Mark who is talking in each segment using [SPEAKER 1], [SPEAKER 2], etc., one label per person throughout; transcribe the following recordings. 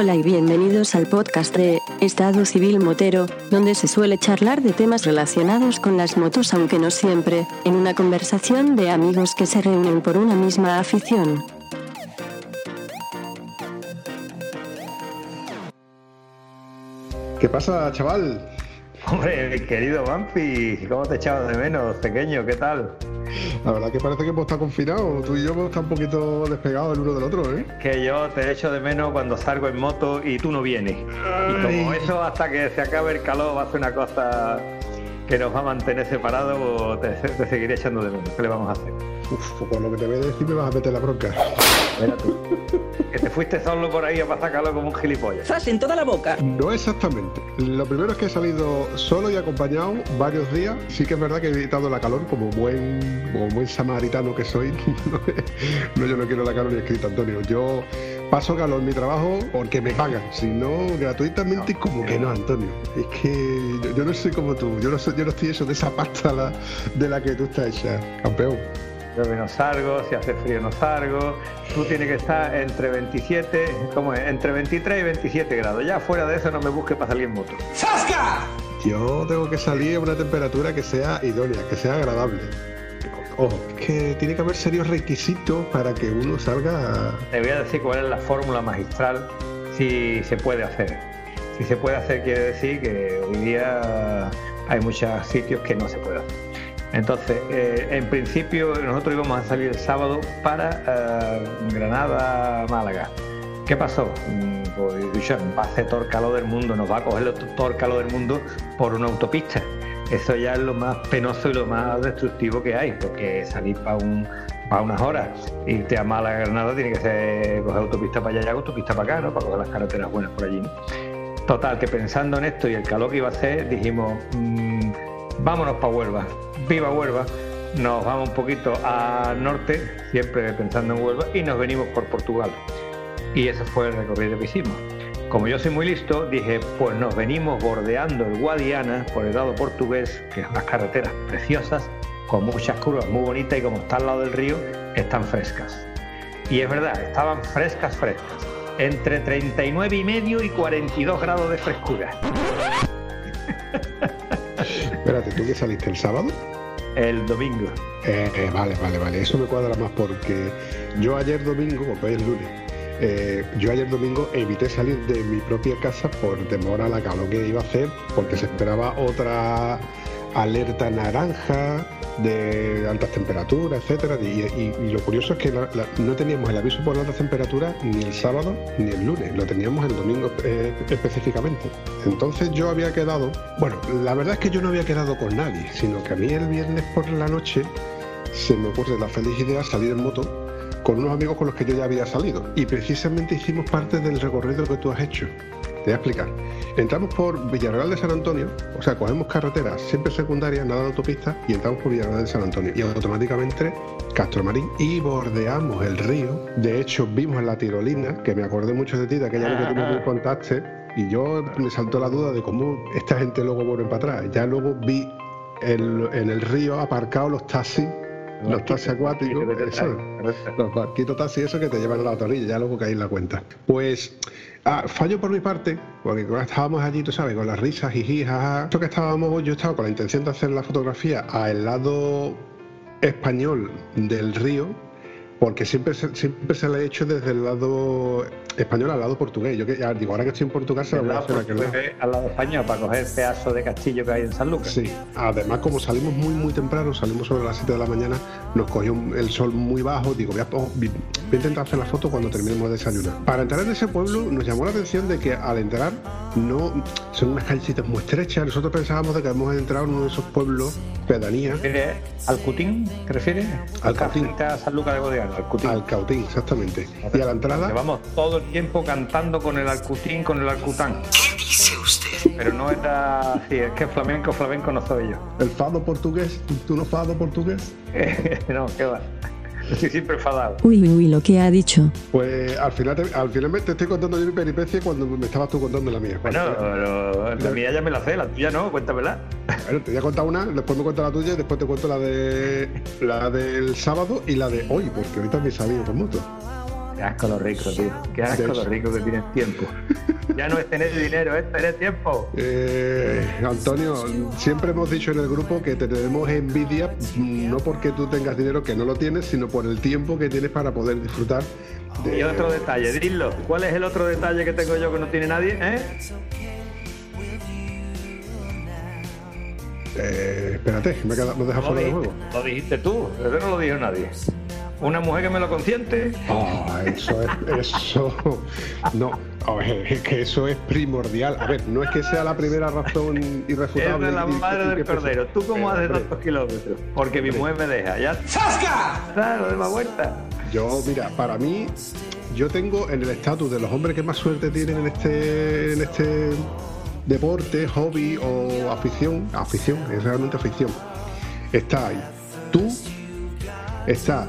[SPEAKER 1] Hola y bienvenidos al podcast de Estado Civil Motero, donde se suele charlar de temas relacionados con las motos, aunque no siempre, en una conversación de amigos que se reúnen por una misma afición.
[SPEAKER 2] ¿Qué pasa, chaval?
[SPEAKER 3] Hombre, querido Vampi, ¿cómo te echabas de menos, pequeño? ¿Qué tal?
[SPEAKER 2] La verdad que parece que hemos estado confinados. Tú y yo hemos estado un poquito despegados el uno del otro, ¿eh?
[SPEAKER 3] Que yo te echo de menos cuando salgo en moto y tú no vienes. Y como eso hasta que se acabe el calor va a ser una cosa que nos va a mantener separados, te, te seguiré echando de menos. ¿Qué le vamos a hacer?
[SPEAKER 2] Uf, por lo que te voy a decir me vas a meter la bronca.
[SPEAKER 3] Mira tú. que te fuiste solo por ahí a pasar calor como un gilipollas.
[SPEAKER 4] ¡Zas en toda la boca!
[SPEAKER 2] No exactamente. Lo primero es que he salido solo y acompañado varios días. Sí que es verdad que he evitado la calor como buen, como buen samaritano que soy. no, yo no quiero la calor ni escrito, Antonio. Yo paso calor en mi trabajo porque me pagan. Si no, gratuitamente, como que no, Antonio. Es que yo, yo no soy como tú. Yo no, soy, yo no estoy hecho de esa pasta la- de la que tú estás hecha, campeón.
[SPEAKER 3] Llueve no salgo, si hace frío no salgo. Tú tienes que estar entre 27, ¿cómo es? Entre 23 y 27 grados. Ya fuera de eso no me busques para salir en moto.
[SPEAKER 2] Yo tengo que salir a una temperatura que sea idónea, que sea agradable. Ojo, que tiene que haber serios requisitos para que uno salga.
[SPEAKER 3] Te voy a decir cuál es la fórmula magistral si se puede hacer. Si se puede hacer quiere decir que hoy día hay muchos sitios que no se puede hacer. Entonces, eh, en principio nosotros íbamos a salir el sábado para eh, Granada, Málaga. ¿Qué pasó? Mm, Pues va a hacer todo el calor del mundo, nos va a coger todo el calor del mundo por una autopista. Eso ya es lo más penoso y lo más destructivo que hay, porque salir para un, para unas horas, irte a Málaga, Granada, tiene que ser coger autopista para allá autopista para acá, ¿no? Para coger las carreteras buenas por allí. Total, que pensando en esto y el calor que iba a hacer, dijimos, mm, vámonos para Huelva, viva Huelva, nos vamos un poquito al norte, siempre pensando en Huelva, y nos venimos por Portugal. Y ese fue el recorrido que hicimos. Como yo soy muy listo, dije, pues nos venimos bordeando el Guadiana por el lado portugués, que son unas carreteras preciosas, con muchas curvas muy bonitas y como está al lado del río, están frescas. Y es verdad, estaban frescas, frescas. Entre 39 y medio y 42 grados de frescura.
[SPEAKER 2] Espérate, ¿tú que saliste el sábado?
[SPEAKER 3] El domingo.
[SPEAKER 2] Eh, eh, vale, vale, vale. Eso me cuadra más porque yo ayer domingo, porque hoy es lunes, eh, yo ayer domingo evité salir de mi propia casa por temor a la calor que iba a hacer, porque se esperaba otra alerta naranja de altas temperaturas, etcétera. Y, lo curioso es que no teníamos el aviso por altas temperaturas ni el sábado ni el lunes, lo teníamos el domingo eh, específicamente. Entonces yo había quedado, bueno, la verdad es que yo no había quedado con nadie, sino que a mí el viernes por la noche se me ocurre la feliz idea salir en moto con unos amigos con los que yo ya había salido. Y precisamente hicimos parte del recorrido que tú has hecho. Te voy a explicar. Entramos por Villarreal de San Antonio, o sea, cogemos carreteras siempre secundarias, nada de autopista, y entramos por Villarreal de San Antonio. Y automáticamente Castro Marín y bordeamos el río. De hecho, vimos la tirolina, que me acordé mucho de ti, de aquella vez que tú me contaste, y yo me saltó la duda de cómo esta gente luego vuelve para atrás. Ya luego vi en el río aparcados los taxis, los taxis acuáticos, eso, los barquitos taxis, eso que te llevan a la otra orilla, ya luego caí en la cuenta. Pues ah, fallo por mi parte, porque cuando estábamos allí, tú sabes, con las risas, jiji, jaja. Esto que estábamos, yo estaba con la intención de hacer la fotografía al lado español del río, porque siempre se, siempre se la he hecho desde el lado español al lado portugués. Yo que ya digo, ahora que estoy en Portugal, se
[SPEAKER 3] Al
[SPEAKER 2] voy a hacer aquel lado.
[SPEAKER 3] al lado español para coger el pedazo de castillo que hay en San Lucas.
[SPEAKER 2] Sí, además como salimos muy muy temprano, salimos sobre las 7 de la mañana, nos cogió el sol muy bajo, digo, voy a, oh, voy a intentar hacer la foto cuando terminemos de desayunar. Para entrar en ese pueblo nos llamó la atención de que al entrar no son unas callecitas muy estrechas, nosotros pensábamos de que hemos entrado en uno de esos pueblos, pedanías,
[SPEAKER 3] ¿Refieres ¿Al Cutín? ¿Te refieres?
[SPEAKER 2] Al Cutín.
[SPEAKER 3] San Lucas de Godiano, al Cutín.
[SPEAKER 2] al Cautín, exactamente. Y a la entrada,
[SPEAKER 3] Llevamos todo el tiempo cantando con el Alcutín, con el Alcután. ¿Qué dice usted? Pero no era. Sí, es que flamenco, flamenco no soy yo.
[SPEAKER 2] el fado portugués, ¿tú no fado portugués?
[SPEAKER 3] no, qué va. Estoy siempre enfadado.
[SPEAKER 1] Uy, uy, uy, lo que ha dicho.
[SPEAKER 2] Pues al final, te, al final te estoy contando yo mi peripecia cuando me estabas tú contando la mía.
[SPEAKER 3] Bueno, lo- la mía ya me la sé, la tuya no, cuéntamela.
[SPEAKER 2] Bueno, te voy a contar una, después me cuento la tuya y después te cuento la de la del sábado y la de hoy, porque ahorita me he salido por moto.
[SPEAKER 3] Qué asco lo rico, tío. Qué asco lo rico que tienes tiempo. Ya no es tener dinero, es tener tiempo.
[SPEAKER 2] Eh, Antonio, siempre hemos dicho en el grupo que te tenemos envidia, no porque tú tengas dinero que no lo tienes, sino por el tiempo que tienes para poder disfrutar.
[SPEAKER 3] De... Y otro detalle, dilo. ¿Cuál es el otro detalle que tengo yo que no tiene nadie? ¿Eh?
[SPEAKER 2] Eh, espérate, me, queda, me deja fuera de juego.
[SPEAKER 3] Lo dijiste tú, eso no lo dijo nadie. Una mujer que me lo consiente.
[SPEAKER 2] Ah, eso es. Eso. No, es que eso es primordial. A ver, no es que sea la primera razón irrefutable.
[SPEAKER 3] Es de la madre del cordero. ¿Tú cómo haces tantos kilómetros? Porque mi mujer me deja. ¿Ya? ¡Sasca! Claro, de la vuelta.
[SPEAKER 2] Yo, mira, para mí, yo tengo en el estatus de los hombres que más suerte tienen en este, en este deporte, hobby o afición. Afición, es realmente afición. Está ahí. Tú, está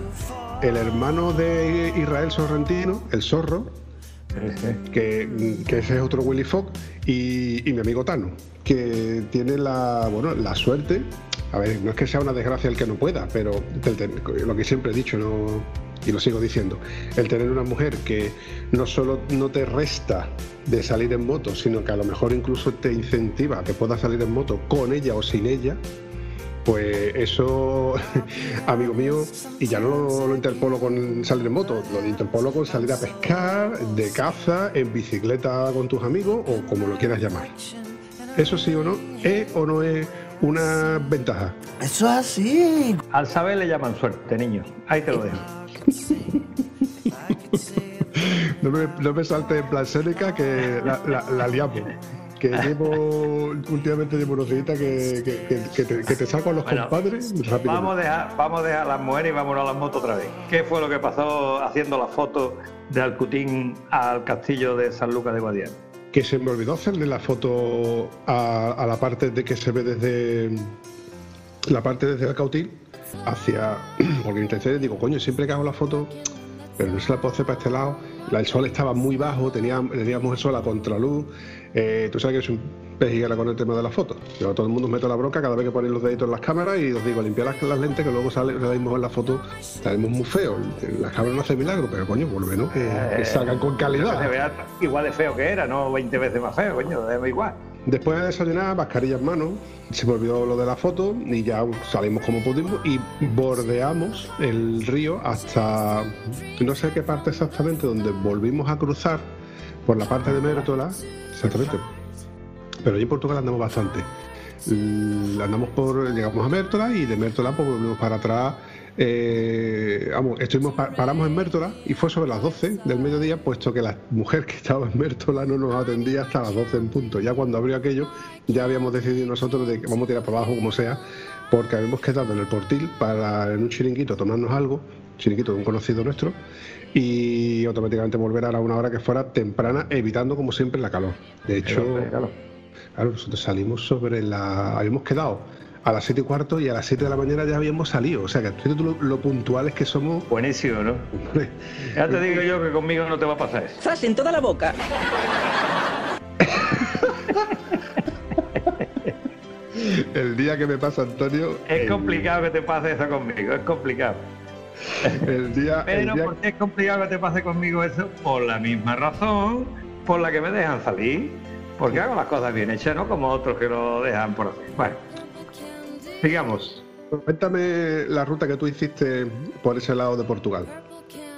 [SPEAKER 2] el hermano de Israel Sorrentino, el zorro, que, ese es otro Willy Fogg, y, mi amigo Tano, que tiene la, bueno, la suerte, a ver, no es que sea una desgracia el que no pueda, pero lo que siempre he dicho, no, y lo sigo diciendo, el tener una mujer que no solo no te resta de salir en moto, sino que a lo mejor incluso te incentiva a que puedas salir en moto con ella o sin ella, pues eso, amigo mío, y ya no lo, interpolo con salir en moto, lo interpolo con salir a pescar, de caza, en bicicleta con tus amigos o como lo quieras llamar. Eso sí o no, ¿es o no es una ventaja?
[SPEAKER 4] Eso es así.
[SPEAKER 3] Al saber le llaman suerte, niños. Ahí te lo dejo.
[SPEAKER 2] no, me, no me salte en plan Seneca que la, la, la liamos que llevo últimamente llevo una que, que, te, saco a los compadres
[SPEAKER 3] Vamos a, dejar, vamos a dejar a las mujeres y vámonos a las motos otra vez. ¿Qué fue lo que pasó haciendo la foto de Alcutín al castillo de San Lucas de Guadiana?
[SPEAKER 2] Que se me olvidó hacerle la foto a, la parte de que se ve desde la parte desde el cautil hacia porque es digo coño siempre que hago la foto pero no se la puedo hacer para este lado el sol estaba muy bajo teníamos, teníamos el sol a contraluz eh, tú sabes que es un pejiguera con el tema de las fotos. Yo todo el mundo meto la broca cada vez que ponen los deditos en las cámaras y os digo, limpiar las, lentes que luego sale, salimos en la foto, salimos muy feos. Las cámaras no hacen milagro, pero coño, por lo menos que, eh, salgan con calidad.
[SPEAKER 3] igual de feo que era, no 20 veces más feo, coño, igual.
[SPEAKER 2] Después de desayunar, mascarilla en mano, se me olvidó lo de la foto y ya salimos como pudimos y bordeamos el río hasta no sé qué parte exactamente, donde volvimos a cruzar por la parte de Mértola Exactamente. Pero allí en Portugal andamos bastante. Andamos por, llegamos a Mértola y de Mértola pues volvimos para atrás. Eh, vamos, estuvimos, paramos en Mértola y fue sobre las 12 del mediodía, puesto que la mujer que estaba en Mértola no nos atendía hasta las 12 en punto. Ya cuando abrió aquello, ya habíamos decidido nosotros de que vamos a tirar para abajo como sea, porque habíamos quedado en el portil para en un chiringuito tomarnos algo, chiringuito de un conocido nuestro, y automáticamente volver a la una hora que fuera temprana, evitando como siempre la calor. De hecho, claro, nosotros salimos sobre la. Habíamos quedado a las siete y cuarto y a las 7 de la mañana ya habíamos salido. O sea, que tú lo, puntuales que somos.
[SPEAKER 3] Buenísimo, ¿no? ya te digo yo que conmigo no te va a pasar eso.
[SPEAKER 4] ¡Sas en toda la boca!
[SPEAKER 2] El día que me pasa, Antonio.
[SPEAKER 3] Es complicado que te pase eso conmigo, es complicado.
[SPEAKER 2] El día,
[SPEAKER 3] Pero
[SPEAKER 2] el
[SPEAKER 3] ¿por qué es complicado que te pase conmigo eso? Por la misma razón por la que me dejan salir. Porque hago las cosas bien hechas, ¿no? Como otros que lo dejan por hacer. Bueno, sigamos.
[SPEAKER 2] Cuéntame la ruta que tú hiciste por ese lado de Portugal.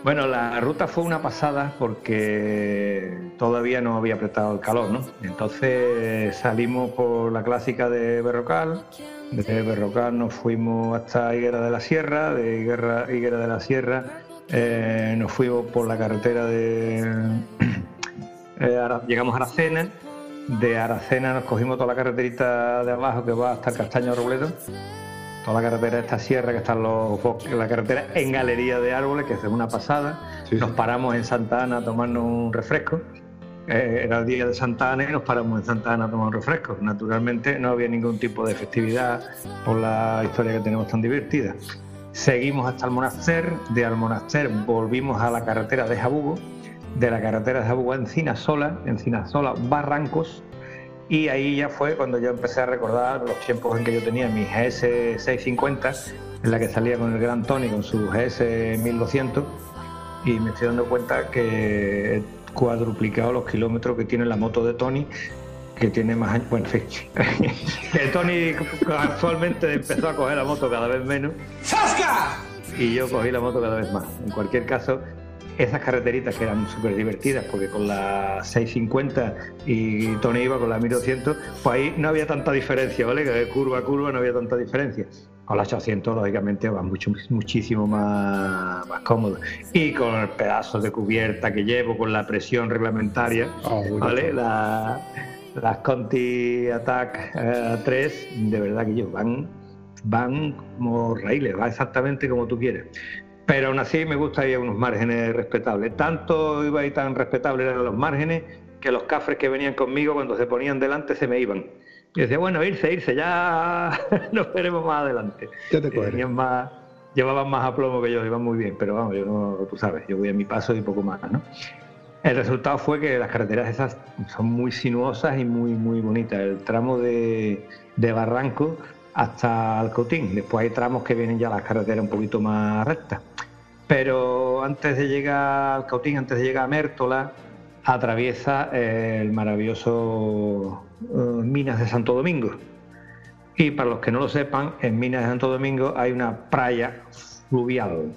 [SPEAKER 3] Bueno, la ruta fue una pasada porque todavía no había apretado el calor, ¿no? Entonces salimos por la clásica de Berrocal, desde Berrocal nos fuimos hasta Higuera de la Sierra, de Higuera, de la Sierra eh, nos fuimos por la carretera de... Eh, llegamos a Aracena, de Aracena nos cogimos toda la carreterita de abajo que va hasta el Castaño Robledo, toda la carretera de esta sierra que están los la carretera en galería de árboles, que es una pasada. nos paramos en Santa Ana a tomarnos un refresco eh, era el día de Santa Ana y nos paramos en Santa Ana a tomar un refresco. Naturalmente no había ningún tipo de festividad por la historia que tenemos tan divertida. Seguimos hasta el monaster, de al monaster volvimos a la carretera de Jabugo, de la carretera de Jabugo a Encinasola, Encinasola Barrancos, y ahí ya fue cuando yo empecé a recordar los tiempos en que yo tenía mi GS 650, en la que salía con el Gran Tony con su GS 1200 y me estoy dando cuenta que he cuadruplicado los kilómetros que tiene la moto de Tony que tiene más años. Bueno, en fin. Tony actualmente empezó a coger la moto cada vez menos. ¡Sasca! Y yo cogí la moto cada vez más. En cualquier caso, esas carreteritas que eran súper divertidas, porque con la 650 y Tony iba con la 1200, pues ahí no había tanta diferencia, ¿vale? Que de curva a curva no había tanta diferencia. Con la 800, lógicamente, va mucho, muchísimo más, más cómodo. Y con el pedazo de cubierta que llevo, con la presión reglamentaria, ah, ¿vale? La, las Conti Attack 3, eh, de verdad que ellos van, van como raíles, va exactamente como tú quieres. Pero aún así me gustaría unos márgenes respetables. Tanto iba y tan respetables eran los márgenes que los cafres que venían conmigo cuando se ponían delante se me iban. Y decía, bueno, irse, irse, ya nos veremos más adelante.
[SPEAKER 2] Ya te
[SPEAKER 3] más, llevaban más aplomo que yo, iban muy bien, pero vamos, yo no, tú sabes, yo voy a mi paso y poco más, ¿no? El resultado fue que las carreteras esas son muy sinuosas y muy, muy bonitas. El tramo de, Barranco hasta Alcotín. Después hay tramos que vienen ya las carreteras un poquito más rectas. Pero antes de llegar a Alcautín, antes de llegar a Mértola, atraviesa el maravilloso eh, Minas de Santo Domingo. Y para los que no lo sepan, en Minas de Santo Domingo hay una playa fluvial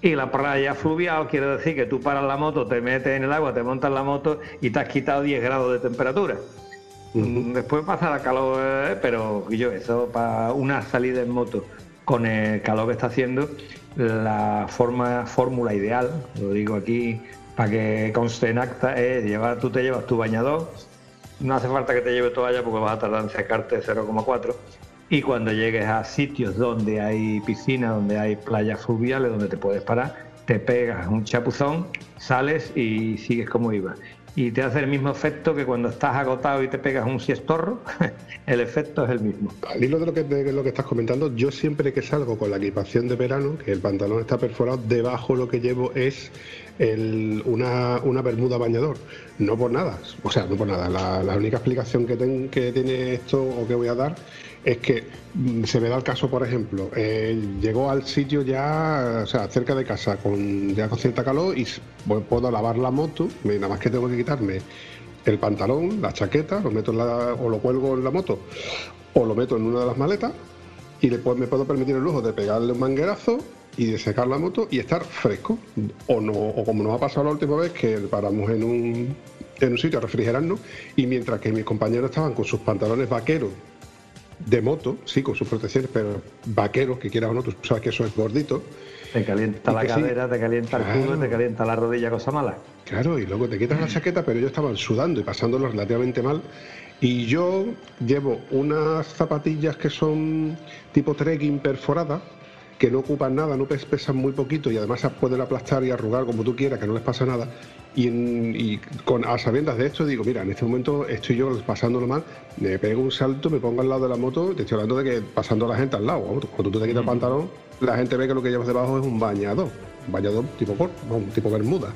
[SPEAKER 3] y la playa fluvial quiere decir que tú paras la moto, te metes en el agua, te montas la moto y te has quitado 10 grados de temperatura. Después pasa la calor, eh, pero yo, eso para una salida en moto con el calor que está haciendo, la forma, fórmula ideal, lo digo aquí para que conste en acta, es llevar, tú te llevas tu bañador, no hace falta que te lleve toalla porque vas a tardar en secarte 0,4 y cuando llegues a sitios donde hay piscina, donde hay playas fluviales, donde te puedes parar, te pegas un chapuzón, sales y sigues como ibas. Y te hace el mismo efecto que cuando estás agotado y te pegas un siestorro, el efecto es el mismo.
[SPEAKER 2] Al hilo de lo, que, de lo que estás comentando, yo siempre que salgo con la equipación de verano, que el pantalón está perforado, debajo lo que llevo es una, una, bermuda bañador. No por nada, o sea, no por nada. La, única explicación que, que tiene esto o que voy a dar es que mm, se me da el caso, por ejemplo, llegó al sitio ya, o sea, cerca de casa, con ya con cierta calor y puedo lavar la moto, nada más que tengo que quitarme el pantalón, la chaqueta, lo meto o lo cuelgo en la moto o lo meto en una de las maletas y después me puedo permitir el lujo de pegarle un manguerazo y de secar la moto y estar fresco. O no, o como nos ha pasado la última vez que paramos en un, en un sitio a refrigerarnos y mientras que mis compañeros estaban con sus pantalones vaqueros de moto, sí, con sus protecciones, pero vaqueros, que quieras o no, tú sabes que eso es gordito.
[SPEAKER 3] Te calienta la cadera, te calienta el culo, te calienta la rodilla, cosa mala.
[SPEAKER 2] Claro, y luego te quitas la chaqueta, pero ellos estaban sudando y pasándolo relativamente mal. Y yo llevo unas zapatillas que son tipo trekking perforadas, que no ocupan nada, no pesan muy poquito y además se pueden aplastar y arrugar como tú quieras, que no les pasa nada. Y, con, a sabiendas de esto digo, mira, en este momento estoy yo pasándolo mal, me pego un salto, me pongo al lado de la moto, te estoy hablando de que pasando a la gente al lado. Cuando tú te quitas el pantalón, la gente ve que lo que llevas debajo es un bañador, un bañador tipo un tipo bermuda.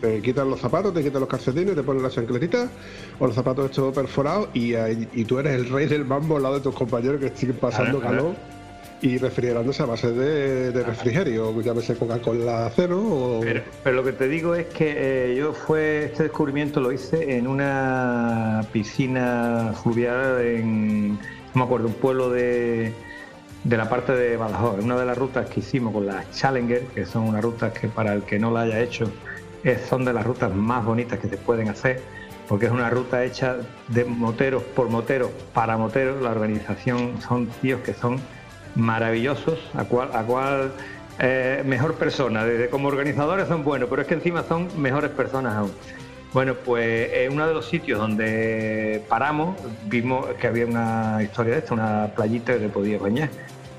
[SPEAKER 2] Te quitas los zapatos, te quitas los calcetines, te pones las chancletitas o los zapatos estos perforados y, y, tú eres el rey del mambo al lado de tus compañeros que siguen pasando calor y refrigerándose a base de, refrigerio, llámese Coca-Cola cero o...
[SPEAKER 3] Pero, lo que te digo es que eh, yo fue, este descubrimiento lo hice en una piscina fluvial en, no me acuerdo, un pueblo de, de la parte de Badajoz, una de las rutas que hicimos con las Challenger, que son unas rutas que para el que no la haya hecho, son de las rutas más bonitas que se pueden hacer, porque es una ruta hecha de moteros por moteros para moteros, la organización son tíos que son maravillosos, a cual, a cual eh, mejor persona, desde como organizadores son buenos, pero es que encima son mejores personas aún. Bueno, pues en uno de los sitios donde paramos vimos que había una historia de esta, una playita que te podías bañar.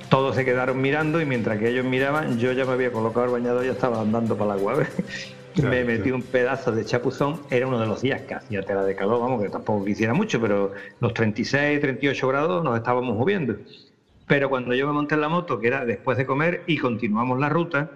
[SPEAKER 3] Todos se quedaron mirando y mientras que ellos miraban, yo ya me había colocado el bañador y ya estaba andando para la agua. me metí un pedazo de chapuzón, era uno de los días que hacía tela de calor, vamos, que tampoco quisiera mucho, pero los 36, 38 grados nos estábamos moviendo. Pero cuando yo me monté en la moto, que era después de comer, y continuamos la ruta,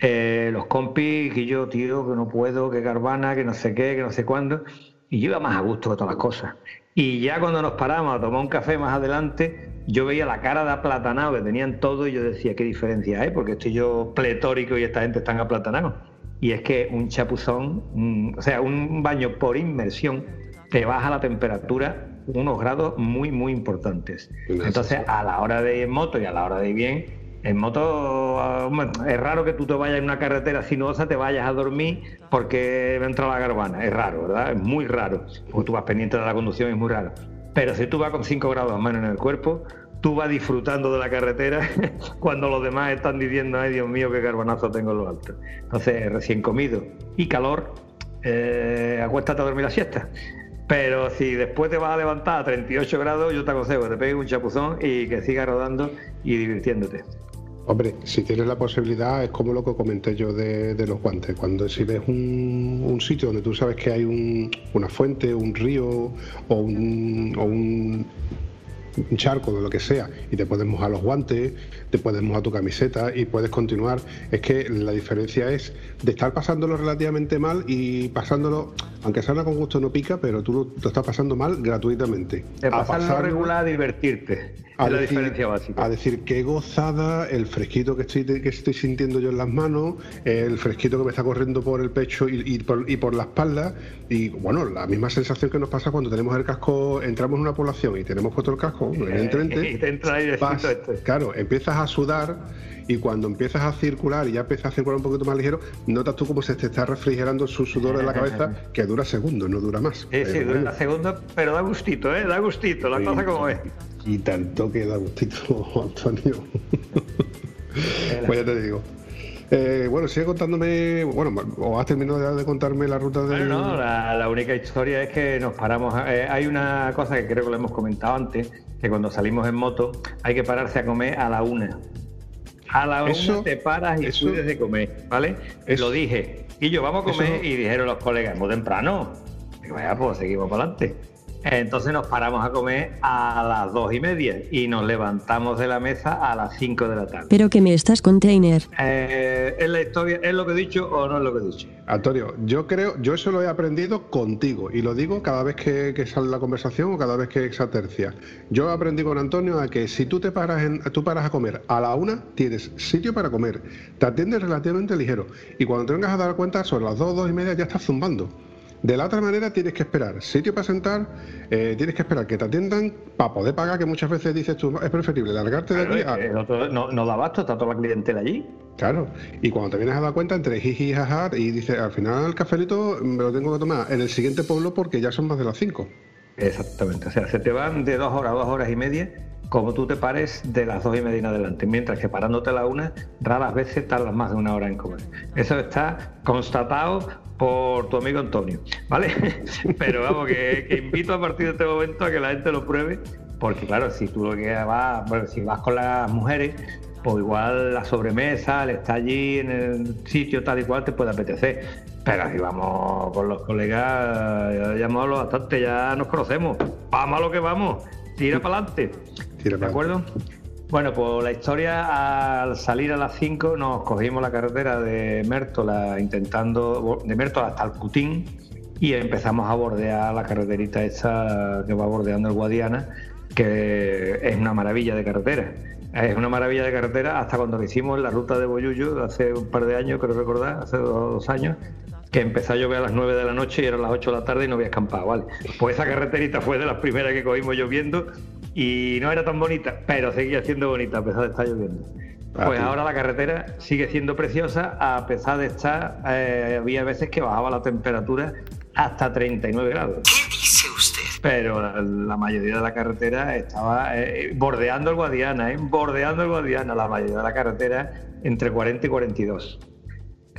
[SPEAKER 3] eh, los compis y yo, tío, que no puedo, que Garbana, que no sé qué, que no sé cuándo, y yo iba más a gusto que todas las cosas. Y ya cuando nos paramos a tomar un café más adelante, yo veía la cara de aplatanado que tenían todo y yo decía, ¿qué diferencia hay? Porque estoy yo pletórico y esta gente están aplatanados. Y es que un chapuzón, o sea, un baño por inmersión, te baja la temperatura unos grados muy, muy importantes. Entonces, a la hora de ir en moto y a la hora de ir bien, en moto es raro que tú te vayas en una carretera sinuosa, te vayas a dormir porque entra la garbana. Es raro, ¿verdad? Es muy raro. Porque tú vas pendiente de la conducción, es muy raro. Pero si tú vas con 5 grados más en el cuerpo, tú vas disfrutando de la carretera cuando los demás están diciendo, ay Dios mío, qué carbanazo tengo en lo alto. Entonces, recién comido y calor, eh, acuéstate a dormir la siesta. Pero si después te vas a levantar a 38 grados, yo te aconsejo que te pegues un chapuzón y que sigas rodando y divirtiéndote.
[SPEAKER 2] Hombre, si tienes la posibilidad, es como lo que comenté yo de, los guantes. Cuando si ves un, sitio donde tú sabes que hay una fuente, un río o un un charco, de lo que sea, y te puedes mojar los guantes, te puedes mojar tu camiseta y puedes continuar. Es que la diferencia es de estar pasándolo relativamente mal y pasándolo, aunque salga con gusto no pica, pero tú lo, estás pasando mal gratuitamente.
[SPEAKER 3] Pasarlo regular a divertirte.
[SPEAKER 2] A
[SPEAKER 3] es
[SPEAKER 2] la
[SPEAKER 3] diferencia básica.
[SPEAKER 2] A decir, qué gozada, el fresquito que estoy, que estoy sintiendo yo en las manos, el fresquito que me está corriendo por el pecho y, por, y por la espalda. Y bueno, la misma sensación que nos pasa cuando tenemos el casco, entramos en una población y tenemos puesto el casco, evidentemente.
[SPEAKER 3] y te entra ahí
[SPEAKER 2] Claro, empiezas a sudar y cuando empiezas a circular y ya empiezas a circular un poquito más ligero, notas tú como se te está refrigerando su sudor en la cabeza, que dura segundos, no dura más.
[SPEAKER 3] Sí, sí, dura segundos, pero da gustito, ¿eh? Da gustito, la cosa como es.
[SPEAKER 2] Y tanto que da gustito, Antonio. pues ya te digo. Eh, bueno, sigue contándome, bueno, o has terminado de contarme la ruta de...
[SPEAKER 3] Bueno, no, la, única historia es que nos paramos, eh, hay una cosa que creo que lo hemos comentado antes, que cuando salimos en moto hay que pararse a comer a la una. A la una te paras y eso, de comer, ¿vale? Lo dije. Y yo, vamos a comer y dijeron los colegas, muy temprano. Y vaya, pues seguimos para adelante. Entonces nos paramos a comer a las dos y media y nos levantamos de la mesa a las cinco de la tarde.
[SPEAKER 1] ¿Pero que me estás, container?
[SPEAKER 3] Eh, ¿Es la historia, es lo que he dicho o no es lo que he dicho?
[SPEAKER 2] Antonio, yo creo, yo eso lo he aprendido contigo y lo digo cada vez que, sale la conversación o cada vez que se tercia. Yo aprendí con Antonio a que si tú te paras, en, tú paras a comer a la una, tienes sitio para comer, te atiendes relativamente ligero y cuando te vengas a dar cuenta, sobre las dos, dos y media ya estás zumbando. De la otra manera tienes que esperar sitio para sentar, eh, tienes que esperar que te atiendan para poder pagar, que muchas veces dices tú, es preferible largarte de aquí.
[SPEAKER 3] A... no, no, da abasto, está toda la clientela allí.
[SPEAKER 2] Claro, y cuando te vienes a dar cuenta entre jiji y jajar y dices, al final el cafelito me lo tengo que tomar en el siguiente pueblo porque ya son más de las cinco.
[SPEAKER 3] Exactamente, o sea, se te van de dos horas a dos horas y media como tú te pares de las dos y media en adelante, mientras que parándote a la una, raras veces tardas más de una hora en comer. Eso está constatado por tu amigo Antonio, ¿vale? Pero vamos, que, invito a partir de este momento a que la gente lo pruebe, porque claro, si tú lo que vas, bueno, si vas con las mujeres, pues igual la sobremesa, el estar allí en el sitio tal y cual te puede apetecer. Pero si vamos con los colegas, ya, ya hemos hablado bastante, ya nos conocemos. Vamos a lo que vamos, tira para adelante. ¿De acuerdo? Bueno, pues la historia, al salir a las 5 nos cogimos la carretera de Mértola intentando, de Mértola hasta el Putín y empezamos a bordear la carreterita esa que va bordeando el Guadiana, que es una maravilla de carretera. Es una maravilla de carretera hasta cuando hicimos la ruta de Boyuyo hace un par de años, creo recordar, hace dos, años, que empezó a llover a las 9 de la noche y eran las 8 de la tarde y no había escampado, ¿vale? Pues esa carreterita fue de las primeras que cogimos lloviendo y no era tan bonita, pero seguía siendo bonita a pesar de estar lloviendo. Ah, pues ahora la carretera sigue siendo preciosa a pesar de estar, eh, había veces que bajaba la temperatura hasta 39 grados.
[SPEAKER 4] ¿Qué dice usted?
[SPEAKER 3] Pero la, mayoría de la carretera estaba eh, bordeando el Guadiana, ¿eh? bordeando el Guadiana, la mayoría de la carretera entre 40 y 42.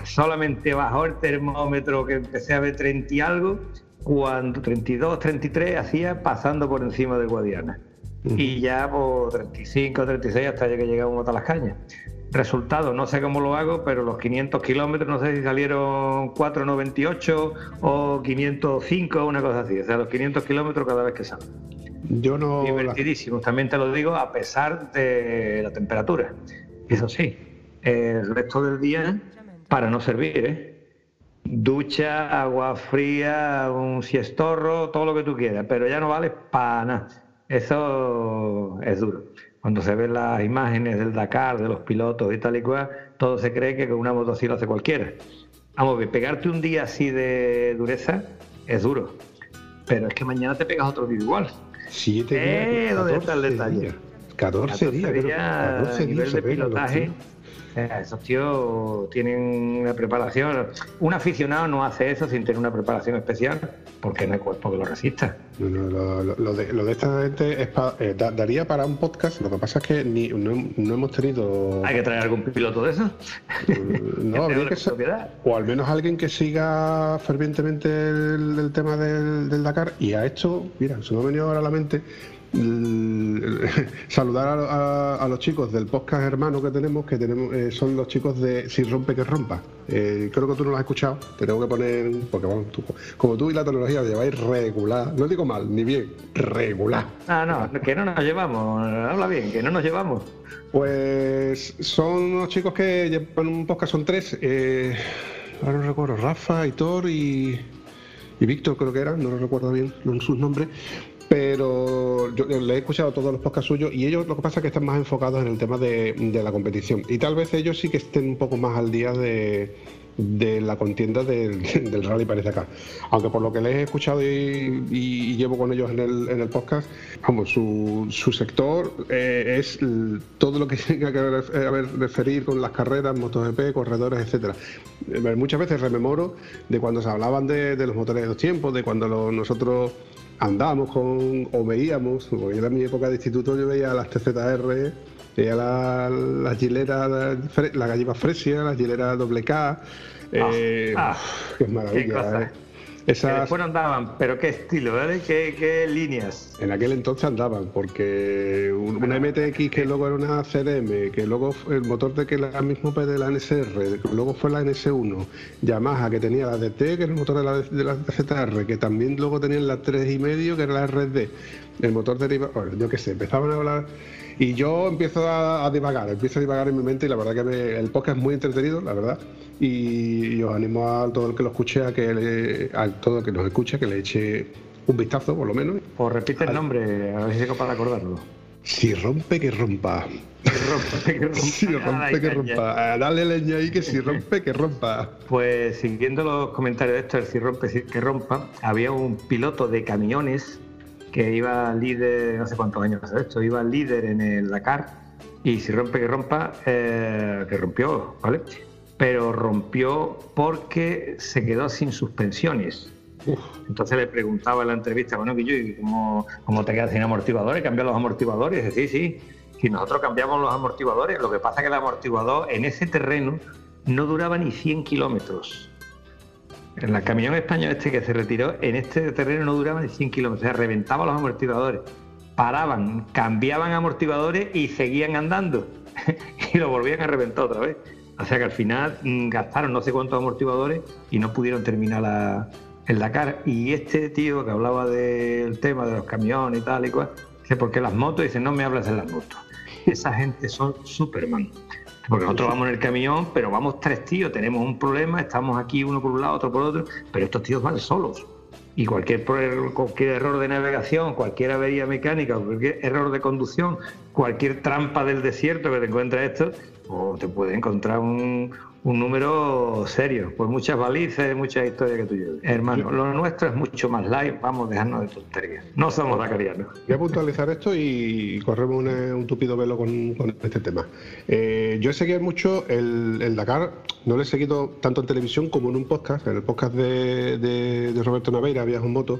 [SPEAKER 3] Solamente bajó el termómetro que empecé a ver 30 y algo, cuando 32, 33 hacía pasando por encima del Guadiana y ya por 35, 36 hasta que llegamos a las cañas. Resultado, no sé cómo lo hago, pero los 500 kilómetros, no sé si salieron 4,98 o 505 o una cosa así. O sea, los 500 kilómetros cada vez que sale.
[SPEAKER 2] Yo no.
[SPEAKER 3] Divertidísimo, también te lo digo, a pesar de la temperatura. Eso sí, el resto del día para no servir, ¿eh? ducha, agua fría, un siestorro, todo lo que tú quieras, pero ya no vale para nada. Eso es duro. Cuando se ven las imágenes del Dakar, de los pilotos y tal y cual, todo se cree que con una moto así lo hace cualquiera. Vamos, pegarte un día así de dureza es duro. Pero es que mañana te pegas otro día igual.
[SPEAKER 2] Siete
[SPEAKER 3] días. Eh, ¿Dónde está el detalle?
[SPEAKER 2] 14, días.
[SPEAKER 3] 14 días, de pilotaje. Eh, esos tíos tienen una preparación. Un aficionado no hace eso sin tener una preparación especial porque no hay cuerpo que lo resista.
[SPEAKER 2] lo, de, esta gente eh, daría para un podcast. Lo que pasa es que ni, no, hemos tenido.
[SPEAKER 3] ¿Hay que traer algún piloto de eso?
[SPEAKER 2] Mm, no, habría que ser, O al menos alguien que siga fervientemente el, tema del, del, Dakar y ha hecho. Mira, se me ha venido ahora a la mente saludar a, los chicos del podcast hermano que tenemos, que tenemos eh, son los chicos de Si rompe que rompa. Eh, creo que tú no lo has escuchado, te tengo que poner, porque como tú y la tecnología lo lleváis regular, no digo mal, ni bien, regular.
[SPEAKER 3] Ah, no, que no nos llevamos, habla bien, que no nos llevamos.
[SPEAKER 2] Pues son unos chicos que llevan un podcast, son tres, eh, ahora no recuerdo, Rafa, Hitor y, y Víctor creo que eran, no lo recuerdo bien sus nombres, pero yo le he escuchado todos los podcasts suyos y ellos lo que pasa es que están más enfocados en el tema de, la competición y tal vez ellos sí que estén un poco más al día de, la contienda del, Rally Parece acá. Aunque por lo que les he escuchado y, llevo con ellos en el, en el podcast, vamos, su, su sector eh, es todo lo que tenga que ver, referir con las carreras, MotoGP, corredores, etcétera. Eh, muchas veces rememoro de cuando se hablaban de, los motores de dos tiempos, de cuando nosotros andábamos con, o veíamos, porque era mi época de instituto, yo veía las TZR, veía las la gileras, la, gallina fresia, las gileras doble K, ah, eh,
[SPEAKER 3] ah, qué maravilla. eh. Esas... después andaban, pero qué estilo, ¿vale? ¿Qué, líneas?
[SPEAKER 2] En aquel entonces andaban, porque una MTX que luego era una CDM, que luego el motor de que era el mismo de la NSR, luego fue la NS1, Yamaha que tenía la DT, que era el motor de la, de la ZR, que también luego tenían la 3,5, que era la RD, el motor derivado, bueno, yo qué sé, empezaban a hablar y yo empiezo a, divagar, empiezo a divagar en mi mente y la verdad que el podcast es muy entretenido, la verdad. Y, os animo a todo el que lo escuche, a que a todo el que nos escuche, que le eche un vistazo por lo menos.
[SPEAKER 3] Pues repite el nombre, a ver si para acordarlo.
[SPEAKER 2] Si rompe, que rompa.
[SPEAKER 3] Si rompe, que rompa.
[SPEAKER 2] si rompe, que rompa. Dale leña ahí que si rompe, que rompa.
[SPEAKER 3] Pues siguiendo los comentarios de esto, el si rompe, que rompa, había un piloto de camiones que iba líder, no sé cuántos años hace esto, iba líder en el Dakar y si rompe que rompa, eh, que rompió, ¿vale? Pero rompió porque se quedó sin suspensiones. Entonces le preguntaba en la entrevista, bueno, que yo, ¿cómo, cómo te quedas sin amortiguadores? ¿Cambias los amortiguadores? Y sí, sí, si nosotros cambiamos los amortiguadores, lo que pasa es que el amortiguador en ese terreno no duraba ni 100 kilómetros. En el camión español este que se retiró, en este terreno no duraba ni 100 kilómetros, o sea, reventaba los amortiguadores. Paraban, cambiaban amortiguadores y seguían andando. y lo volvían a reventar otra vez. O sea que al final mm, gastaron no sé cuántos amortiguadores y no pudieron terminar la, el Dakar. Y este tío que hablaba del tema de los camiones y tal y cual, dice, porque las motos, dice, no me hablas de las motos. Esa gente son Superman. Porque nosotros vamos en el camión, pero vamos tres tíos, tenemos un problema, estamos aquí uno por un lado, otro por otro, pero estos tíos van solos. Y cualquier, error de navegación, cualquier avería mecánica, cualquier error de conducción, cualquier trampa del desierto que te encuentres esto, o te puede encontrar un, un número serio, pues muchas balizas, muchas historias que tú llevas. Hermano, lo nuestro es mucho más live, vamos a dejarnos de tonterías. No somos dacarianos.
[SPEAKER 2] Voy a puntualizar esto y corremos un tupido velo con, este tema. Eh, yo he seguido mucho el, Dakar, no lo he seguido tanto en televisión como en un podcast, en el podcast de, de Roberto Naveira, Viajes en Moto,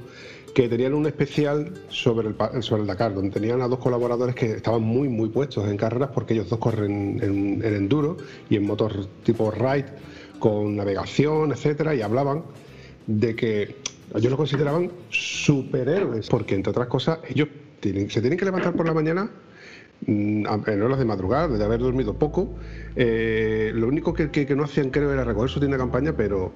[SPEAKER 2] que tenían un especial sobre el, sobre el Dakar, donde tenían a dos colaboradores que estaban muy, muy puestos en carreras porque ellos dos corren en, enduro y en motor tipo ride con navegación, etcétera, y hablaban de que ellos lo consideraban superhéroes, porque entre otras cosas, ellos se tienen que levantar por la mañana mm, en horas de madrugada, de haber dormido poco. Eh, lo único que, que, no hacían, creo, era recoger su tienda de campaña, pero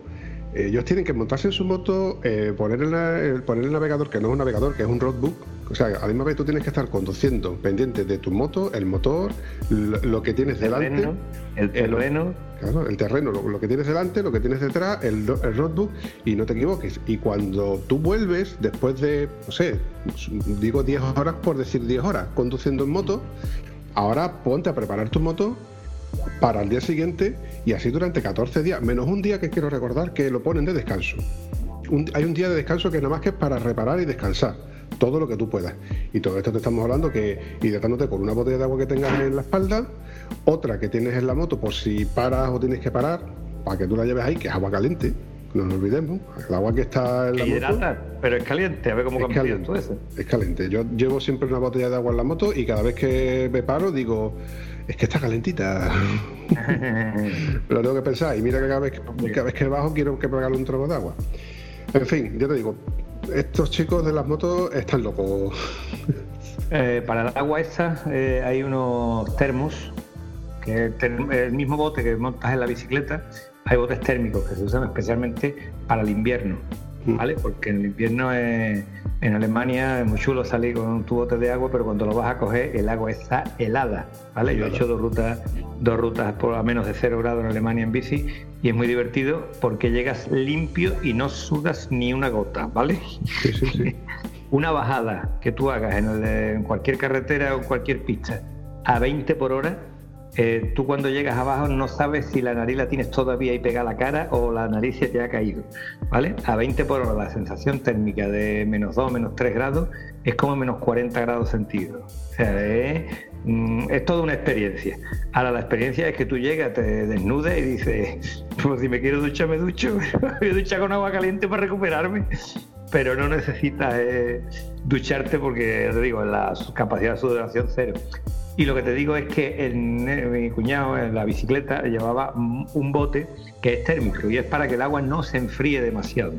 [SPEAKER 2] ellos tienen que montarse en su moto, eh, poner, el, poner el navegador, que no es un navegador, que es un roadbook. O sea, a la misma vez tú tienes que estar conduciendo, pendiente de tu moto, el motor, lo, que tienes delante.
[SPEAKER 3] el terreno.
[SPEAKER 2] claro, el terreno, lo, que tienes delante, lo que tienes detrás, el, el roadbook, y no te equivoques. Y cuando tú vuelves, después de, no sé, digo 10 horas por decir 10 horas, conduciendo en moto, ahora ponte a preparar tu moto para el día siguiente y así durante 14 días, menos un día que quiero recordar que lo ponen de descanso. hay un día de descanso que nada más que es para reparar y descansar, todo lo que tú puedas. Y todo esto te estamos hablando que hidratándote con una botella de agua que tengas en la espalda, otra que tienes en la moto por si paras o tienes que parar, para que tú la lleves ahí, que es agua caliente, no nos olvidemos, el agua que está en la
[SPEAKER 3] moto. pero es caliente, a ver cómo cambia todo eso.
[SPEAKER 2] Es caliente. Yo llevo siempre una botella de agua en la moto y cada vez que me paro digo, es que está calentita. Lo tengo que pensar. Y mira que cada vez, cada vez que bajo quiero que pegarle un trozo de agua. En fin, yo te digo, estos chicos de las motos están locos.
[SPEAKER 3] Eh, para el agua esta eh, hay unos termos, que es el mismo bote que montas en la bicicleta, hay botes térmicos que se usan especialmente para el invierno. Mm. ¿vale? Porque en el invierno en Alemania es muy chulo salir con tu bote de agua, pero cuando lo vas a coger el agua está helada, ¿vale? Yo he hecho dos rutas, dos rutas por a menos de cero grados en Alemania en bici y es muy divertido porque llegas limpio y no sudas ni una gota, ¿vale? Sí, sí, sí. una bajada que tú hagas en, en cualquier carretera o en cualquier pista a 20 por hora eh, tú cuando llegas abajo no sabes si la nariz la tienes todavía ahí pegada a la cara o la nariz se te ha caído, ¿vale? A 20 por hora la sensación térmica de menos 2, menos 3 grados es como menos 40 grados centígrados. O sea, es, mm, es toda una experiencia. Ahora la experiencia es que tú llegas, te desnudas y dices, pues si me quiero duchar me ducho, a duchar con agua caliente para recuperarme pero no necesitas eh, ducharte porque, te digo, la capacidad de sudoración cero. Y lo que te digo es que mi cuñado en la bicicleta llevaba un bote que es térmico y es para que el agua no se enfríe demasiado.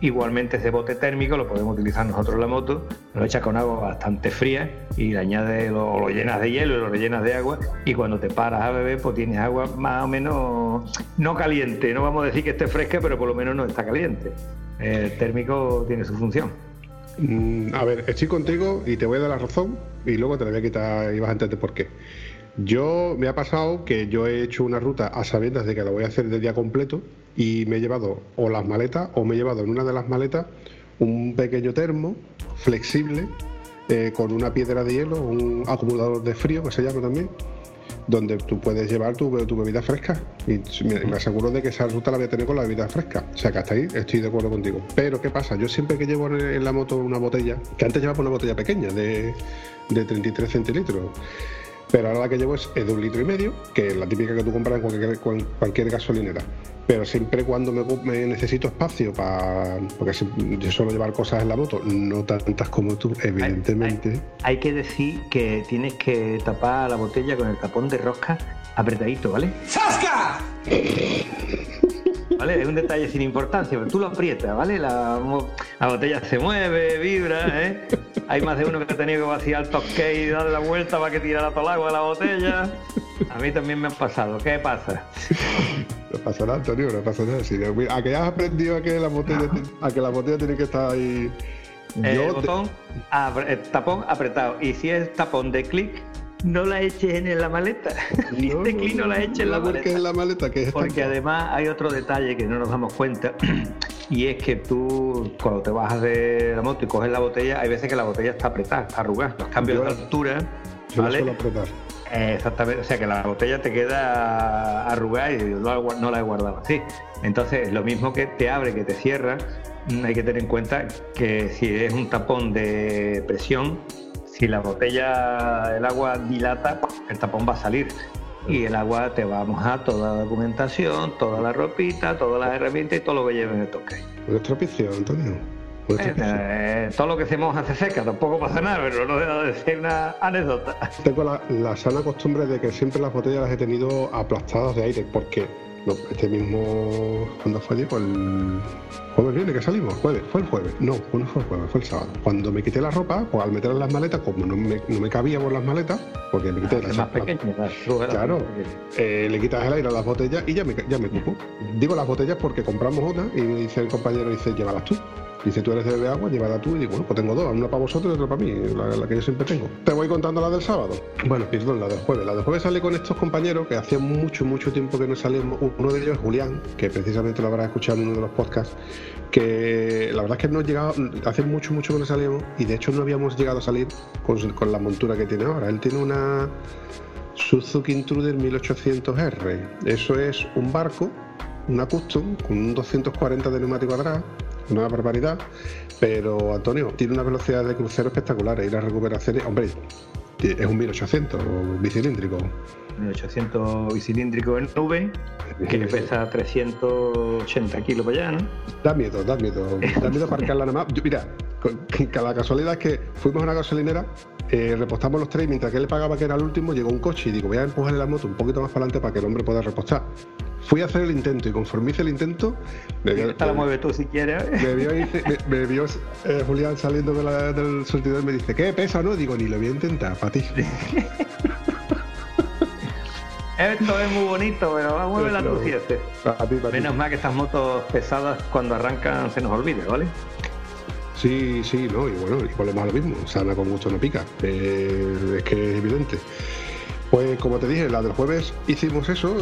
[SPEAKER 3] Igualmente ese bote térmico lo podemos utilizar nosotros en la moto, lo echas con agua bastante fría y le añades, lo, lo llenas de hielo y lo rellenas de agua y cuando te paras a beber pues tienes agua más o menos no caliente, no vamos a decir que esté fresca pero por lo menos no está caliente. El térmico tiene su función.
[SPEAKER 2] Mm, a ver, estoy contigo y te voy a dar la razón y luego te la voy a quitar y vas a entender por qué. Yo me ha pasado que yo he hecho una ruta a sabiendas de que la voy a hacer de día completo y me he llevado o las maletas o me he llevado en una de las maletas un pequeño termo flexible eh, con una piedra de hielo, un acumulador de frío que se llama también donde tú puedes llevar tu, bebida fresca. Y me, aseguro de que esa ruta la voy a tener con la bebida fresca. O sea que hasta ahí estoy de acuerdo contigo. Pero ¿qué pasa? Yo siempre que llevo en la moto una botella, que antes llevaba una botella pequeña de, de 33 centilitros pero ahora la que llevo es, de un litro y medio, que es la típica que tú compras en cualquier, gasolinera. Pero siempre cuando me, necesito espacio para. Porque yo suelo llevar cosas en la moto, no tantas como tú, evidentemente.
[SPEAKER 3] Hay, que decir que tienes que tapar la botella con el tapón de rosca apretadito, ¿vale? ¡Sasca! ¿Vale? Es un detalle sin importancia, pero tú lo aprietas, ¿vale? La, la botella se mueve, vibra, ¿eh? Hay más de uno que ha tenido que vaciar el toque y darle la vuelta para que tirara todo el agua de la botella. A mí también me ha pasado. ¿Qué pasa?
[SPEAKER 2] No pasa nada, Antonio, no pasa nada. a que has aprendido a que la botella, a que la botella tiene que estar ahí.
[SPEAKER 3] El botón, el tapón apretado. Y si es tapón de clic, no la eches en la maleta. Ni este clic no la eches en la maleta.
[SPEAKER 2] en la maleta que
[SPEAKER 3] Porque además hay otro detalle que no nos damos cuenta. Y es que tú, cuando te bajas de la moto y coges la botella, hay veces que la botella está apretada, está arrugada. Los cambios de altura, ¿vale? apretar. Exactamente, o sea que la botella te queda arrugada y no la he guardado así. Entonces, lo mismo que te abre, que te cierra, mm, hay que tener en cuenta que si es un tapón de presión, si la botella, el agua dilata, el tapón va a salir y el agua te va a mojar toda la documentación, toda la ropita, todas las herramientas y todo lo que lleve en el toque.
[SPEAKER 2] Antonio.
[SPEAKER 3] Eh, eh, todo lo que se moja se seca, tampoco pasa nada, pero no deja de ser una anécdota.
[SPEAKER 2] Tengo la, sana costumbre de que siempre las botellas las he tenido aplastadas de aire, porque no, este mismo, ¿cuándo fue, Diego? El jueves viene que salimos, jueves, fue el jueves, no, no fue el jueves, fue el sábado. Cuando me quité la ropa, pues al meterla en las maletas, como no me, no me cabía por las maletas, porque me quité
[SPEAKER 3] Es
[SPEAKER 2] las
[SPEAKER 3] más pequeño.
[SPEAKER 2] Claro, eh, le quitas el aire a las botellas y ya me, ya me cupo. Digo las botellas porque compramos una y me dice el compañero, dice, llévalas tú. Dice, tú eres de beber agua, llévala tú. Y digo, bueno, pues tengo dos, una para vosotros y otra para mí, la, que yo siempre tengo. Te voy contando la del sábado. Bueno, perdón, la del jueves. La del jueves salí con estos compañeros que hacía mucho, mucho tiempo que no salíamos. Uno de ellos es Julián, que precisamente lo habrás escuchado en uno de los podcasts, que la verdad es que no llegado, hace mucho, mucho que no salíamos y de hecho no habíamos llegado a salir con, con la montura que tiene ahora. Él tiene una Suzuki Intruder 1800R. Eso es un barco, una custom, con un 240 de neumático atrás, una barbaridad, pero Antonio tiene una velocidad de crucero espectacular y las recuperaciones, hombre, es un 1800 bicilíndrico.
[SPEAKER 3] 1800 bicilíndrico en nube, que pesa 380 kilos para allá, ¿no?
[SPEAKER 2] Da miedo, da miedo, da miedo aparcarla nada más. Yo, mira, con- cada casualidad es que fuimos a una gasolinera, eh, repostamos los tres y mientras que él pagaba que era el último, llegó un coche y digo, voy a empujarle la moto un poquito más para adelante para que el hombre pueda repostar. Fui a hacer el intento y conforme hice el intento, me vio,
[SPEAKER 3] Esta la mueve tú si quieres.
[SPEAKER 2] me vio, me- me vio, eh, Julián saliendo de la- del surtidor y me dice, ¿qué pesa no? Digo, ni lo voy a intentar, para ti.
[SPEAKER 3] Esto es muy bonito, pero.
[SPEAKER 2] Para ti, para ti.
[SPEAKER 3] Menos mal que estas motos pesadas cuando arrancan se nos olvida, ¿vale?
[SPEAKER 2] Sí, sí, no, y bueno, volvemos a lo mismo, sana con gusto no pica, es que es evidente. Pues como te dije, la del jueves hicimos eso,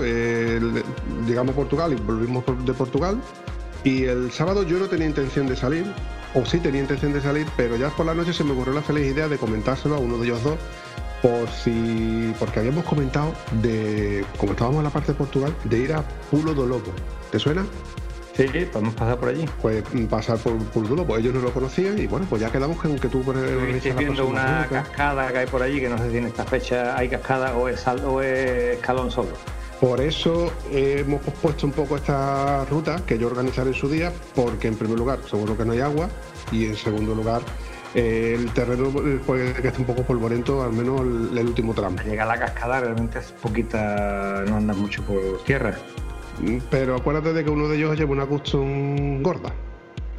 [SPEAKER 2] llegamos a Portugal y volvimos de Portugal, y el sábado yo no tenía intención de salir, o sí tenía intención de salir, pero ya por la noche se me ocurrió la feliz idea de comentárselo a uno de ellos dos, por si, porque habíamos comentado de, como estábamos en la parte de Portugal, de ir a Pulo do Lobo. ¿Te suena?
[SPEAKER 3] Sí, podemos pasar por allí.
[SPEAKER 2] pues mm, pasar por Puldulo, pues ellos no lo conocían y bueno, pues ya quedamos con que tú por
[SPEAKER 3] Estoy viendo una cascada que hay por allí, que no sé si en esta fecha hay cascada o es, sal- o es escalón solo.
[SPEAKER 2] Por eso hemos pospuesto un poco esta ruta que yo organizaré en su día, porque en primer lugar seguro que no hay agua y en segundo lugar eh, el terreno eh, puede que esté un poco polvorento, al menos el, el último tramo.
[SPEAKER 3] Al llegar a la cascada realmente es poquita, no andas mucho por tierra.
[SPEAKER 2] Pero acuérdate de que uno de ellos lleva una custom gorda,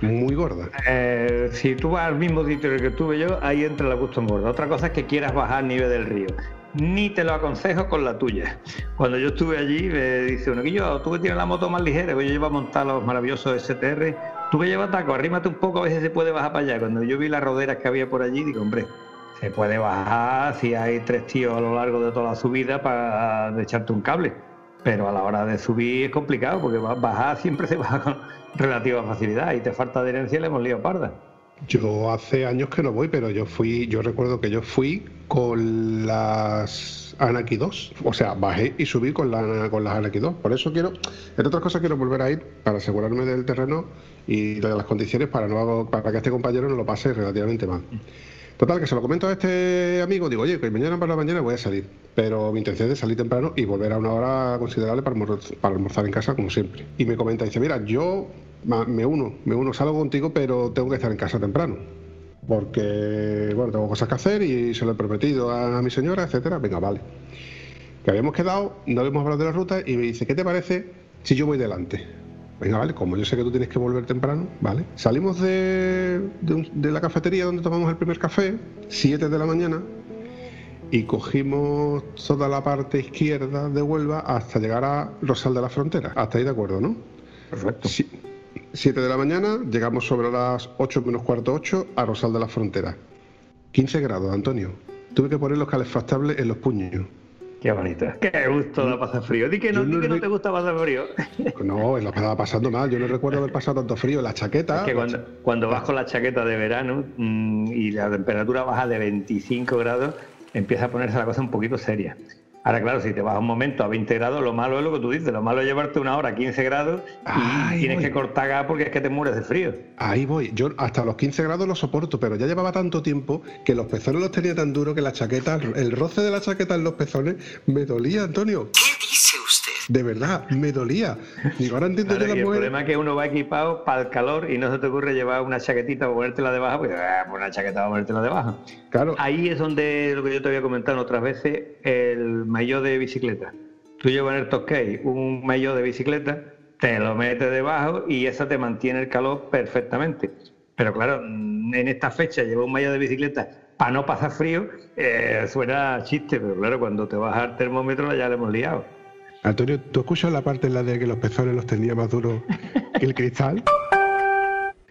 [SPEAKER 2] muy gorda.
[SPEAKER 3] Eh, si tú vas al mismo el que estuve yo, ahí entra la custom gorda. Otra cosa es que quieras bajar nivel del río. Ni te lo aconsejo con la tuya. Cuando yo estuve allí, me dice uno que yo, tú que tienes la moto más ligera, pues yo llevo a montar los maravillosos STR, tú que llevas taco, arrímate un poco, a veces se puede bajar para allá. Cuando yo vi las roderas que había por allí, digo, hombre, se puede bajar si hay tres tíos a lo largo de toda la subida para echarte un cable. Pero a la hora de subir es complicado porque ba- bajar siempre se baja con relativa facilidad y te falta adherencia y le hemos liado parda.
[SPEAKER 2] Yo hace años que no voy, pero yo fui, yo recuerdo que yo fui con las Anaki 2. O sea, bajé y subí con, la, con las Anaki 2. Por eso quiero, entre otras cosas, quiero volver a ir para asegurarme del terreno y de las condiciones para, no para que este compañero no lo pase relativamente mal. Total, que se lo comento a este amigo, digo, oye, que mañana por la mañana voy a salir, pero mi intención es salir temprano y volver a una hora considerable para, almor- para almorzar en casa, como siempre. Y me comenta, dice, mira, yo me uno, me uno, salgo contigo, pero tengo que estar en casa temprano. Porque, bueno, tengo cosas que hacer y se lo he prometido a, mi señora, etcétera. Venga, vale. Que habíamos quedado, no habíamos hablado de la ruta y me dice, ¿qué te parece si yo voy delante? Venga, vale, como yo sé que tú tienes que volver temprano, ¿vale? Salimos de, de la cafetería donde tomamos el primer café, 7 de la mañana, y cogimos toda la parte izquierda de Huelva hasta llegar a Rosal de la Frontera. Hasta ahí de acuerdo, ¿no?
[SPEAKER 3] Perfecto.
[SPEAKER 2] 7 de la mañana, llegamos sobre las 8 menos cuarto 8 a Rosal de la Frontera. 15 grados, Antonio. Tuve que poner los calefactables en los puños.
[SPEAKER 3] Qué bonita. Qué gusto da pasar frío. Di que no, di que te gusta pasar frío.
[SPEAKER 2] No, la estaba pasando mal. Yo no recuerdo haber pasado tanto frío. La chaqueta.
[SPEAKER 3] Es que cuando, cuando vas con la chaqueta de verano mm, y la temperatura baja de 25 grados, empieza a ponerse la cosa un poquito seria. Ahora, claro, si te vas un momento a 20 grados, lo malo es lo que tú dices. Lo malo es llevarte una hora a 15 grados y tienes
[SPEAKER 2] voy.
[SPEAKER 3] que cortar gas porque es que te mueres de frío.
[SPEAKER 2] Ahí voy. Yo hasta los 15 grados lo soporto, pero ya llevaba tanto tiempo que los pezones los tenía tan duros que la chaqueta, el roce de la chaqueta en los pezones me dolía, Antonio.
[SPEAKER 4] ¿Qué dice usted?
[SPEAKER 2] De verdad, me dolía. Digo, ahora entiendo
[SPEAKER 3] Claro,
[SPEAKER 2] yo
[SPEAKER 3] y
[SPEAKER 2] las
[SPEAKER 3] el problema es que uno va equipado para el calor y no se te ocurre llevar una chaquetita o ponértela debajo, pues ah, pues una chaqueta para ponértela debajo.
[SPEAKER 2] Claro,
[SPEAKER 3] Ahí es donde lo que yo te había comentado otras veces, el maillot de bicicleta. tú llevas en el toque un maillot de bicicleta, te lo metes debajo y eso te mantiene el calor perfectamente. Pero claro, en esta fecha llevar un maillot de bicicleta para no pasar frío, eh, suena chiste, pero claro, cuando te vas al termómetro ya le hemos liado.
[SPEAKER 2] Antonio, ¿tú escuchas la parte en la de que los pezones los tenía más duros que el cristal?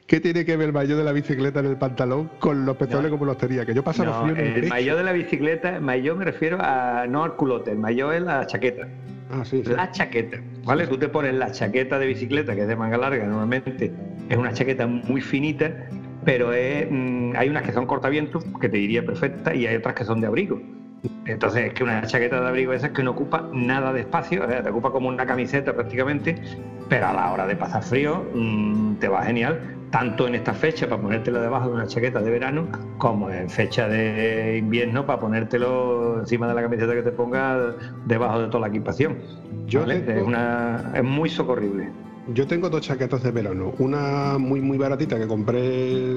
[SPEAKER 2] ¿Qué tiene que ver el maillot de la bicicleta en el pantalón con los pezones como los tenía? Que yo pasaba frío en
[SPEAKER 3] el, el maillot de la bicicleta, maillot me refiero a no al culote, el maillot es la chaqueta.
[SPEAKER 2] Ah, sí, sí.
[SPEAKER 3] La chaqueta, ¿vale? Tú te pones la chaqueta de bicicleta, que es de manga larga, normalmente es una chaqueta muy finita, pero es, mm, hay unas que son cortavientos, que te diría perfecta, y hay otras que son de abrigo. Entonces, es que una chaqueta de abrigo esa es que no ocupa nada de espacio, o sea, te ocupa como una camiseta prácticamente, pero a la hora de pasar frío mmm, te va genial, tanto en esta fecha para ponértelo debajo de una chaqueta de verano, como en fecha de invierno para ponértelo encima de la camiseta que te ponga debajo de toda la equipación. Yo ¿vale? tengo... es, una, es muy socorrible.
[SPEAKER 2] Yo tengo dos chaquetas de verano. Una muy muy baratita que compré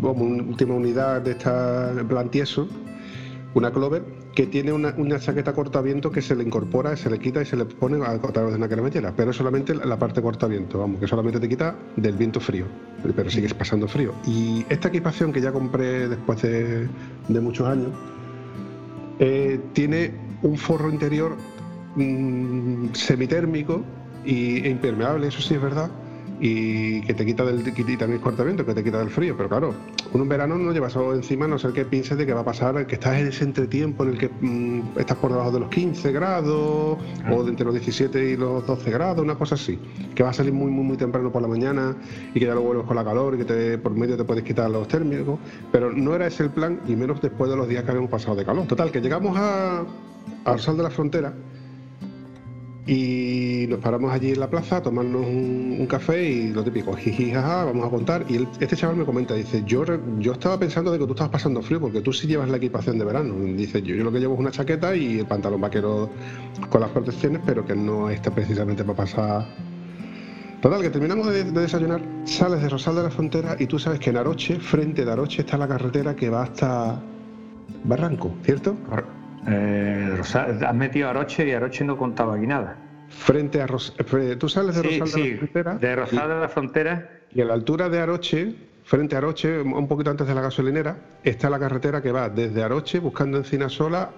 [SPEAKER 2] como última unidad de esta en plan tieso, una Clover, que tiene una, una chaqueta cortaviento que se le incorpora, se le quita y se le pone a, a través de una cremallera, pero solamente la parte cortaviento, vamos, que solamente te quita del viento frío, pero sigues pasando frío. Y esta equipación que ya compré después de, de muchos años, eh, tiene un forro interior mmm, semitérmico y, e impermeable, eso sí es verdad, y que te quita del y también cortamiento, que te quita del frío. Pero claro, un verano no llevas eso encima, no ser que pienses de que va a pasar, que estás en ese entretiempo en el que mmm, estás por debajo de los 15 grados, o de entre los 17 y los 12 grados, una cosa así. Que va a salir muy, muy, muy temprano por la mañana y que ya lo vuelves con la calor y que te, por medio te puedes quitar los térmicos. Pero no era ese el plan, y menos después de los días que habíamos pasado de calor. Total, que llegamos a, al sal de la frontera y nos paramos allí en la plaza a tomarnos un, café y lo típico, jiji, jaja, vamos a contar. Y este chaval me comenta, dice, yo, yo estaba pensando de que tú estabas pasando frío porque tú sí llevas la equipación de verano. Dice, yo, yo lo que llevo es una chaqueta y el pantalón vaquero con las protecciones, pero que no está precisamente para pasar... Total, que terminamos de, de desayunar, sales de Rosal de la Frontera y tú sabes que en Aroche, frente de Aroche, está la carretera que va hasta Barranco, ¿cierto?
[SPEAKER 3] Eh, Rosal, has metido Aroche y Aroche no contaba aquí nada.
[SPEAKER 2] Frente a Ros tú sales de Rosal
[SPEAKER 3] sí,
[SPEAKER 2] de
[SPEAKER 3] sí,
[SPEAKER 2] la Frontera.
[SPEAKER 3] De Rosal de la Frontera.
[SPEAKER 2] Y a la altura de Aroche, frente a Aroche, un poquito antes de la gasolinera, está la carretera que va desde Aroche, buscando Encinasola.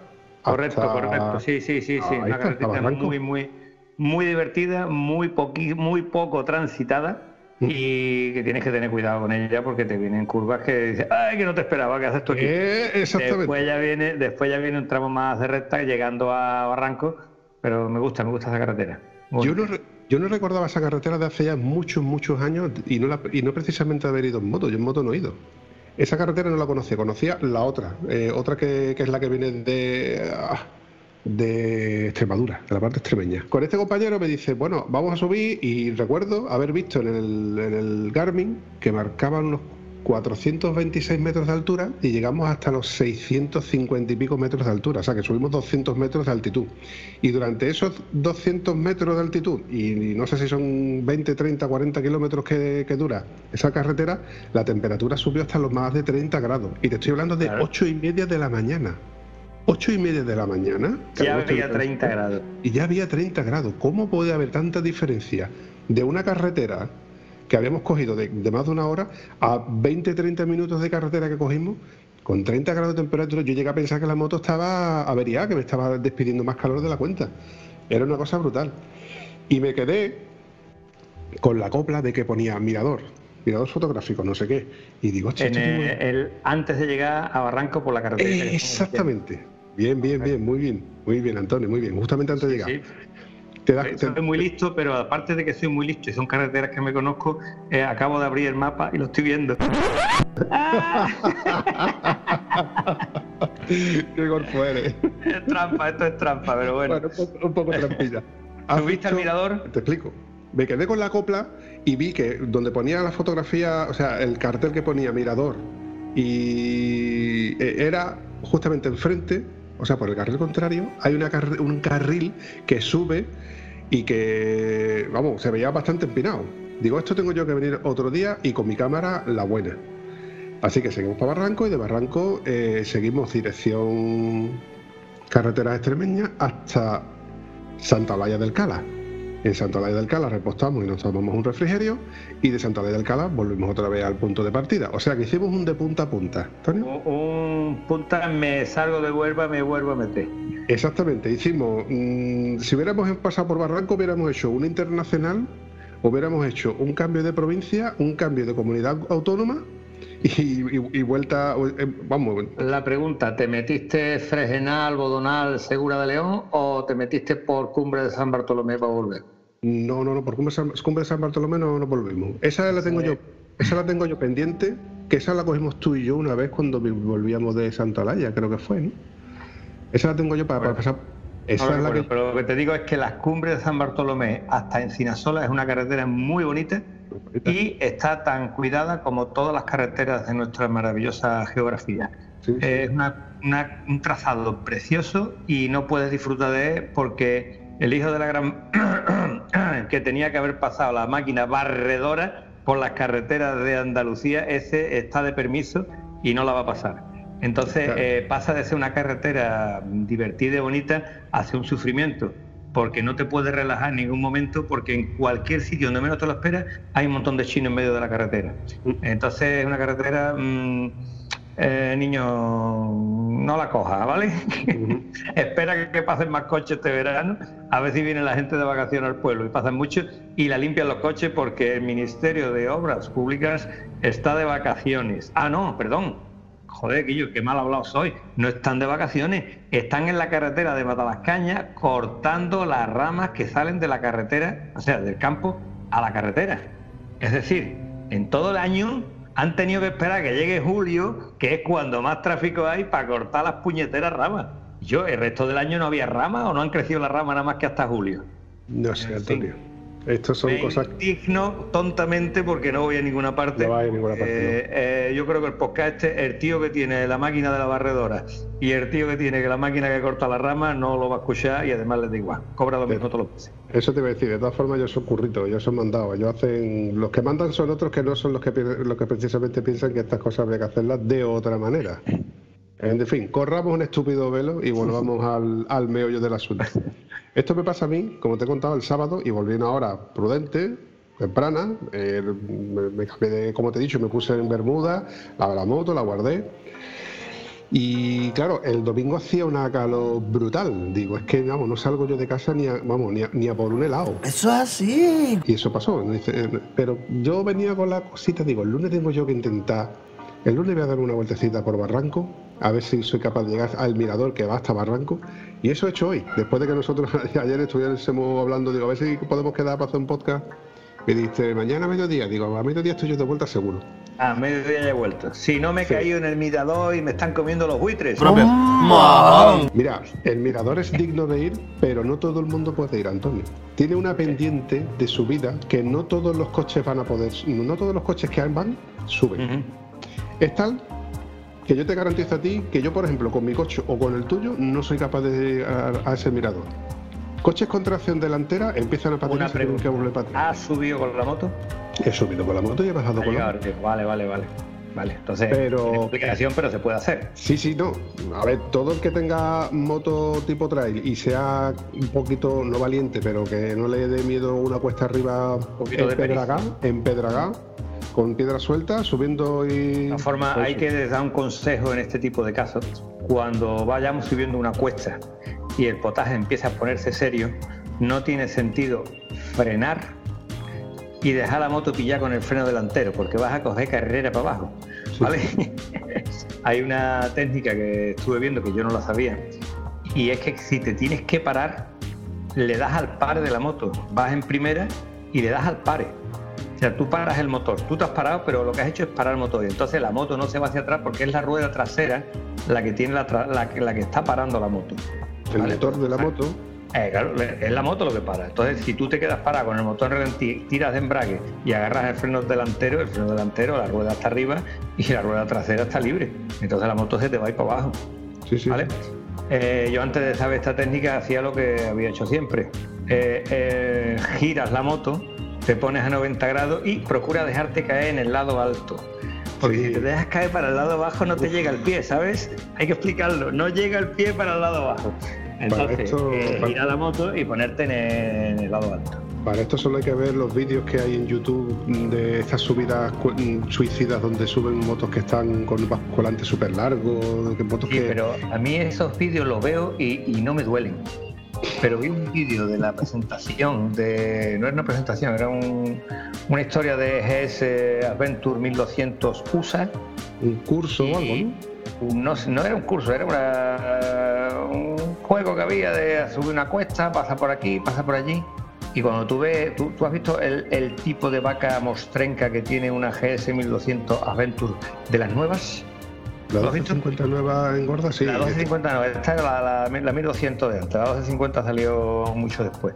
[SPEAKER 3] Correcto,
[SPEAKER 2] hasta...
[SPEAKER 3] correcto. Sí, sí, sí, sí.
[SPEAKER 2] Ah,
[SPEAKER 3] una carretera muy, muy, muy divertida, muy, poqui, muy poco transitada y que tienes que tener cuidado con ella porque te vienen curvas que dices, ay, que no te esperaba, que haces tú aquí?
[SPEAKER 2] Eh, exactamente.
[SPEAKER 3] Después ya, viene, después ya viene un tramo más de recta llegando a Barranco, pero me gusta, me gusta esa carretera.
[SPEAKER 2] Yo no, yo no, recordaba esa carretera de hace ya muchos, muchos años y no, la, y no precisamente haber ido en moto, yo en moto no he ido. Esa carretera no la conocía, conocía la otra, eh, otra que, que, es la que viene de... Ah, de Extremadura, de la parte extremeña. Con este compañero me dice, bueno, vamos a subir y recuerdo haber visto en el, en el Garmin que marcaban unos 426 metros de altura y llegamos hasta los 650 y pico metros de altura, o sea que subimos 200 metros de altitud. Y durante esos 200 metros de altitud, y, no sé si son 20, 30, 40 kilómetros que, que, dura esa carretera, la temperatura subió hasta los más de 30 grados. Y te estoy hablando de claro. 8 y media de la mañana. 8 y media de la mañana.
[SPEAKER 3] Ya había 30 grados.
[SPEAKER 2] Y ya había 30 grados. ¿Cómo puede haber tanta diferencia de una carretera que habíamos cogido de, de más de una hora a 20-30 minutos de carretera que cogimos? Con 30 grados de temperatura, yo llegué a pensar que la moto estaba averiada, que me estaba despidiendo más calor de la cuenta. Era una cosa brutal. Y me quedé con la copla de que ponía mirador, mirador fotográfico, no sé qué. Y digo,
[SPEAKER 3] en el, el, antes de llegar a Barranco por la carretera.
[SPEAKER 2] Eh, exactamente. Bien, bien, bien, muy bien, muy bien, Antonio, muy bien. Justamente antes de llegar. Sí.
[SPEAKER 3] Te da, te... Soy muy listo, pero aparte de que soy muy listo y son carreteras que me conozco, eh, acabo de abrir el mapa y lo estoy viendo.
[SPEAKER 2] Qué golfo eres.
[SPEAKER 3] Es trampa, esto es trampa, pero bueno.
[SPEAKER 2] Bueno, un poco trampilla.
[SPEAKER 3] ¿Subiste al mirador?
[SPEAKER 2] Te explico. Me quedé con la copla y vi que donde ponía la fotografía, o sea, el cartel que ponía mirador, y eh, era justamente enfrente o sea, por el carril contrario, hay una car un carril que sube y que, vamos, se veía bastante empinado. Digo, esto tengo yo que venir otro día y con mi cámara la buena. Así que seguimos para Barranco y de Barranco eh, seguimos dirección carretera extremeña hasta Santa Olaya del Cala. En Santa Olaya del Cala repostamos y nos tomamos un refrigerio y de Santa Olaya del Cala volvimos otra vez al punto de partida. O sea que hicimos un de punta a punta. ¿Antonio?
[SPEAKER 3] Un, un punta, me salgo de Huelva, me vuelvo a meter.
[SPEAKER 2] Exactamente, hicimos, mm, si hubiéramos pasado por Barranco, hubiéramos hecho una internacional, hubiéramos hecho un cambio de provincia, un cambio de comunidad autónoma y, y- y vuelta, eh, vamos,
[SPEAKER 3] La pregunta, ¿te metiste Fregenal, Bodonal, Segura de León o te metiste por Cumbre de San Bartolomé para volver?
[SPEAKER 2] No, no, no, por Cumbre, San, Cumbre de San Bartolomé no, no volvimos. Esa la tengo yo, esa la tengo yo pendiente, que esa la cogimos tú y yo una vez cuando volvíamos de Santa Olaya, creo que fue, ¿no? Esa la tengo yo para, para pasar. Esa
[SPEAKER 3] No
[SPEAKER 2] es la
[SPEAKER 3] recuerdo,
[SPEAKER 2] que.
[SPEAKER 3] Pero lo que te digo es que las cumbres de San Bartolomé hasta Encinasola es una carretera muy bonita y está tan cuidada como todas las carreteras de nuestra maravillosa geografía.
[SPEAKER 2] Sí, sí.
[SPEAKER 3] Es una- una- un trazado precioso y no puedes disfrutar de él porque el hijo de la gran que tenía que haber pasado la máquina barredora por las carreteras de Andalucía, ese está de permiso y no la va a pasar. Entonces
[SPEAKER 2] Claro.
[SPEAKER 3] eh, pasa de ser una carretera divertida y bonita hacia un sufrimiento, porque no te puedes relajar en ningún momento, porque en cualquier sitio donde menos te lo esperas hay un montón de chinos en medio de la carretera. Entonces es una carretera, mm, eh, niño, no la coja, ¿vale? Espera que, que pasen más coches este verano, a ver si viene la gente de vacaciones al pueblo y pasan muchos y la limpian los coches porque el Ministerio de Obras Públicas está de vacaciones. Ah, no, perdón. Joder, Guillo, qué mal hablado soy. No están de vacaciones, están en la carretera de Matalascaña cortando las ramas que salen de la carretera, o sea, del campo a la carretera. Es decir, en todo el año han tenido que esperar que llegue julio, que es cuando más tráfico hay, para cortar las puñeteras ramas. Yo, el resto del año no había ramas o no han crecido las ramas nada más que hasta julio.
[SPEAKER 2] No sé,
[SPEAKER 3] en fin.
[SPEAKER 2] Estas son
[SPEAKER 3] Me
[SPEAKER 2] cosas.
[SPEAKER 3] indigno tontamente porque no voy a ninguna parte.
[SPEAKER 2] No vas a ninguna parte,
[SPEAKER 3] Eh, eh, yo creo que el podcast este, el tío que tiene la máquina de la barredora y el tío que tiene que la máquina que corta la rama no lo va a escuchar y además les da igual. Cobra lo mismo todos los meses.
[SPEAKER 2] Eso te iba a decir, de todas formas ellos son curritos, ellos son mandados, ellos hacen, los que mandan son otros que no son los que, los que precisamente piensan que estas cosas habría que hacerlas de otra manera. En fin, corramos un estúpido velo y volvamos al, al meollo del asunto. Esto me pasa a mí, como te he contado, el sábado y volví una hora prudente, temprana, eh, me, me cambié de, como te he dicho, me puse en Bermuda, lavé la moto, la guardé. Y claro, el domingo hacía una calor brutal. Digo, es que vamos, no salgo yo de casa ni a, vamos, ni a, ni a por un helado.
[SPEAKER 4] Eso es así.
[SPEAKER 2] Y eso pasó. Pero yo venía con la cosita, digo, el lunes tengo yo que intentar. El lunes voy a dar una vueltecita por Barranco, a ver si soy capaz de llegar al mirador que va hasta Barranco. Y eso he hecho hoy. Después de que nosotros ayer estuviésemos hablando, digo, a ver si podemos quedar para hacer un podcast. Me dice, mañana a mediodía. Digo, a mediodía estoy yo de vuelta seguro.
[SPEAKER 3] A mediodía ya he vuelto. Si no me he
[SPEAKER 2] Sí.
[SPEAKER 3] caído en el mirador y me están comiendo los buitres.
[SPEAKER 5] Propio.
[SPEAKER 2] Mira, el mirador es digno de ir, pero no todo el mundo puede ir, Antonio. Tiene una pendiente de subida que no todos los coches van a poder, no todos los coches que van suben. Es tal que yo te garantizo a ti que yo, por ejemplo, con mi coche o con el tuyo, no soy capaz de ir a, ese mirador. Coches con tracción delantera empiezan a patinar que.
[SPEAKER 3] ¿Has subido con la moto?
[SPEAKER 2] He subido con la moto y he bajado con la moto.
[SPEAKER 3] Vale, vale, vale. Vale, entonces,
[SPEAKER 2] Pero-
[SPEAKER 3] explicación, pero se puede hacer.
[SPEAKER 2] Sí, sí, no. A ver, todo el que tenga moto tipo trail y sea un poquito, no valiente, pero que no le dé miedo una cuesta arriba
[SPEAKER 3] poquito de
[SPEAKER 2] empedragá, con piedra suelta, subiendo y...
[SPEAKER 3] De todas formas,
[SPEAKER 2] Pues
[SPEAKER 3] hay que dar un consejo en este tipo de casos. Cuando vayamos subiendo una cuesta y el potaje empieza a ponerse serio, no tiene sentido frenar y dejar la moto pillar con el freno delantero, porque vas a coger carrera para abajo. ¿Vale? hay una técnica que estuve viendo que yo no la sabía, y es que si te tienes que parar, le das al par de la moto, vas en primera y le das al pare. Sea, tú paras el motor, tú te has parado, pero lo que has hecho es parar el motor. Y entonces la moto no se va hacia atrás porque es la rueda trasera la que tiene la, la, que- la que está parando la moto.
[SPEAKER 2] El
[SPEAKER 3] Vale.
[SPEAKER 2] motor de la moto,
[SPEAKER 3] Eh, claro, es la moto lo que para. Entonces, si tú te quedas parado con el motor en ralentí, tiras de embrague y agarras el freno delantero, el freno delantero, la rueda está arriba y la rueda trasera está libre. Entonces la moto se te va a ir para abajo.
[SPEAKER 2] sí, sí.
[SPEAKER 3] ¿vale? Eh, yo antes de saber esta técnica hacía lo que había hecho siempre. Eh, giras la moto, te pones a 90 grados y procura dejarte caer en el lado alto. Porque
[SPEAKER 2] Sí.
[SPEAKER 3] si te dejas caer para el lado abajo no te llega el pie, ¿sabes? Hay que explicarlo, no llega el pie para el lado abajo. Entonces,
[SPEAKER 2] esto-
[SPEAKER 3] eh,
[SPEAKER 2] para-
[SPEAKER 3] la moto y ponerte en el, en el lado alto.
[SPEAKER 2] Para esto solo hay que ver los vídeos que hay en YouTube de estas subidas suicidas donde suben motos que están con basculantes súper largos, que motos
[SPEAKER 3] Sí,
[SPEAKER 2] que...
[SPEAKER 3] pero a mí esos vídeos los veo y, y no me duelen. Pero vi un vídeo de la presentación de. No era una presentación, era un- una historia de GS Adventure 1200 USA.
[SPEAKER 2] Un curso o algo, ¿no?
[SPEAKER 3] Era un curso, era una- un juego que había de subir una cuesta, pasa por aquí, pasa por allí. Y cuando tú ves, tú, tú has visto el, el tipo de vaca mostrenca que tiene una GS 1200 Adventure de las nuevas.
[SPEAKER 2] La
[SPEAKER 3] ¿Lo has visto?
[SPEAKER 2] 1259 engorda, sí.
[SPEAKER 3] La 1250 no, esta era la, la, la 1200 de antes, la 1250 salió mucho después.